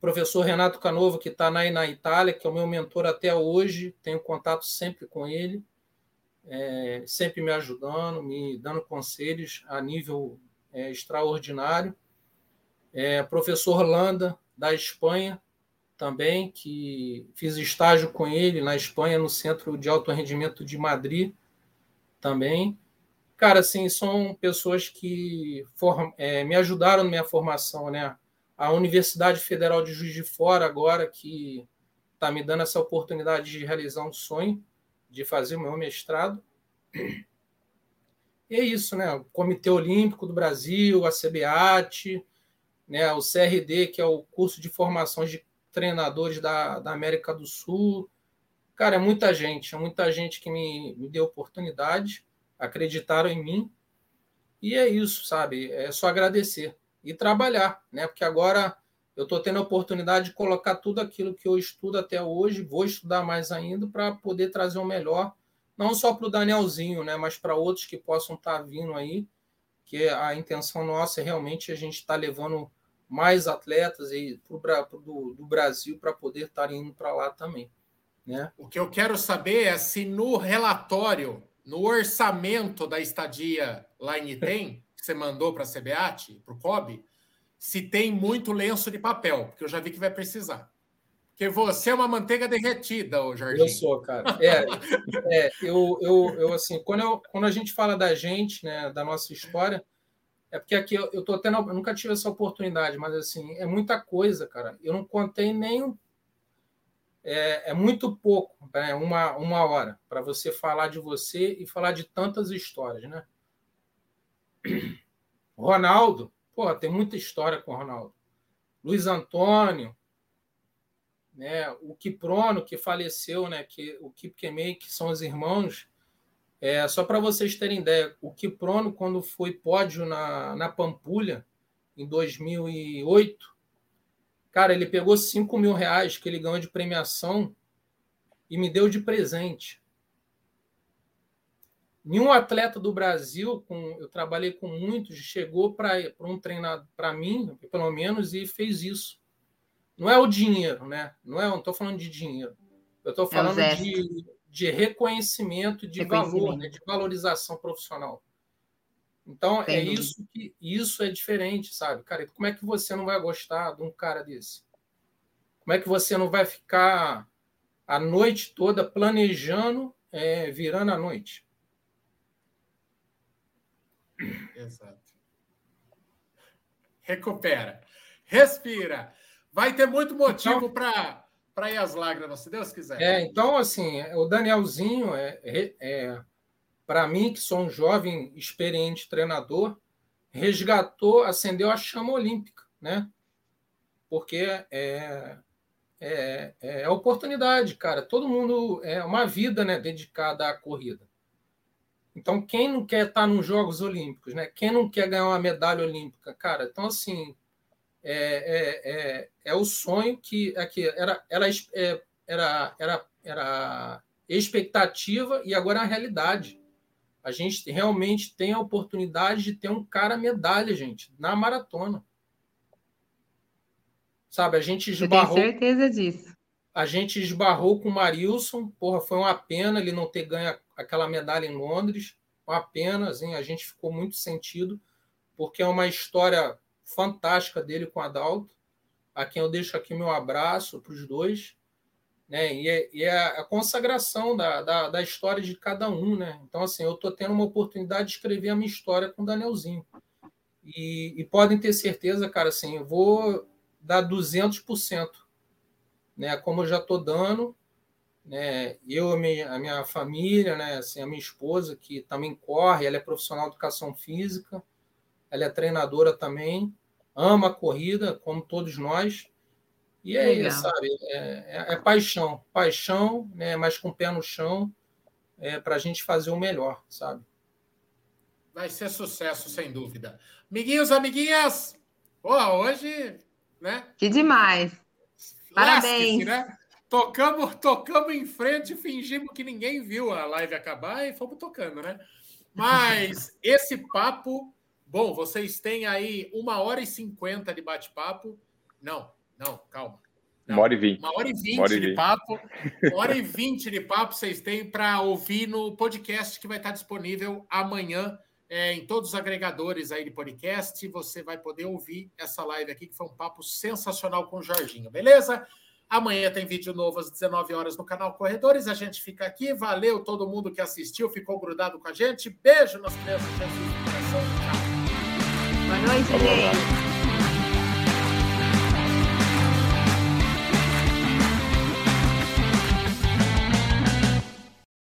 professor Renato Canova, que está na, na Itália, que é o meu mentor até hoje, tenho contato sempre com ele, é, sempre me ajudando, me dando conselhos a nível é, extraordinário. É, professor Landa, da Espanha, também, que fiz estágio com ele na Espanha, no Centro de Alto Rendimento de Madrid também. Cara, assim, são pessoas que é, me ajudaram na minha formação, né? A Universidade Federal de Juiz de Fora, agora, que está me dando essa oportunidade de realizar um sonho, de fazer o meu mestrado. E é isso, né? O Comitê Olímpico do Brasil, a CBAT, né? o CRD, que é o curso de formação de treinadores da, da América do Sul. Cara, é muita gente, é muita gente que me, me deu oportunidade, acreditaram em mim. E é isso, sabe? É só agradecer e trabalhar, né? Porque agora eu estou tendo a oportunidade de colocar tudo aquilo que eu estudo até hoje, vou estudar mais ainda para poder trazer o melhor, não só para o Danielzinho, né? Mas para outros que possam estar tá vindo aí, que a intenção nossa é realmente a gente estar tá levando mais atletas aí pro, do, do Brasil para poder estar indo para lá também. Né? O que eu quero saber é se no relatório, no orçamento da estadia lá em Item, *laughs* que você mandou para a CBAT, para o COB, se tem muito lenço de papel, porque eu já vi que vai precisar. Porque você é uma manteiga derretida, ô Jorginho. Eu sou, cara. É, é eu, eu, eu, assim, quando, eu, quando a gente fala da gente, né, da nossa história, é porque aqui eu, eu tô tendo, eu nunca tive essa oportunidade, mas assim, é muita coisa, cara. Eu não contei nem é, é muito pouco, né? uma, uma hora, para você falar de você e falar de tantas histórias, né? Ronaldo, pô, tem muita história com o Ronaldo. Luiz Antônio, né? O Kiprono, que faleceu, né? Que, o Kip Kemei, que são os irmãos, é, só para vocês terem ideia, o Kiprono, quando foi pódio na, na Pampulha, em 2008, cara, ele pegou 5 mil reais que ele ganhou de premiação e me deu de presente. Nenhum atleta do Brasil, com, eu trabalhei com muitos, chegou para um treinador, para mim, pelo menos, e fez isso. Não é o dinheiro, né? Não é, não estou falando de dinheiro. Eu estou é falando é de de reconhecimento de reconhecimento. valor, né, de valorização profissional. Então, é isso que isso é diferente, sabe? Cara, como é que você não vai gostar de um cara desse? Como é que você não vai ficar a noite toda planejando, é, virando a noite? Exato. Recupera. Respira. Vai ter muito motivo então, para para ir às lágrimas, se Deus quiser. É, então, assim, o Danielzinho, é, é, é para mim, que sou um jovem, experiente treinador, resgatou, acendeu a chama olímpica, né? Porque é, é, é oportunidade, cara. Todo mundo é uma vida, né, dedicada à corrida. Então, quem não quer estar nos Jogos Olímpicos, né? Quem não quer ganhar uma medalha olímpica, cara? Então, assim, é, é, é, é o sonho que aqui era, era, é, era, era, era expectativa e agora é a realidade. A gente realmente tem a oportunidade de ter um cara medalha, gente, na maratona. Sabe, a gente esbarrou. Eu tenho certeza disso. A gente esbarrou com o Marilson, porra, foi uma pena ele não ter ganho aquela medalha em Londres. Uma pena, assim, a gente ficou muito sentido, porque é uma história fantástica dele com o Adalto, a quem eu deixo aqui meu abraço para os dois. Né? E, é, e é a consagração da, da, da, história de cada um. Né? Então, assim, eu estou tendo uma oportunidade de escrever a minha história com o Danielzinho. E, e podem ter certeza, cara, assim, eu vou dar 200%. Né? Como eu já estou dando, né? eu, a minha, a minha família, né? assim, a minha esposa, que também corre, ela é profissional de educação física, ela é treinadora também, ama a corrida, como todos nós. E é Legal. isso, sabe? É, é, é, paixão, paixão, né? mas com o pé no chão, é, para a gente fazer o melhor, sabe? Vai ser sucesso, sem dúvida. Amiguinhos, amiguinhas, Pô, hoje, né? Que demais. Parabéns. Né? Tocamos, tocamos em frente, fingimos que ninguém viu a live acabar e fomos tocando, né? Mas esse papo Bom, vocês têm aí uma hora e cinquenta de bate-papo. Não, não, calma. Não. Uma hora e vinte. Uma hora e vinte de papo. *laughs* Uma hora e vinte de papo vocês têm para ouvir no podcast que vai estar disponível amanhã é, em todos os agregadores aí de podcast. Você vai poder ouvir essa live aqui, que foi um papo sensacional com o Jorginho, beleza? Amanhã tem vídeo novo às 19 horas no canal Corredores. A gente fica aqui. Valeu todo mundo que assistiu, ficou grudado com a gente. Beijo nas crianças. Jesus, coração. Boa noite, gente.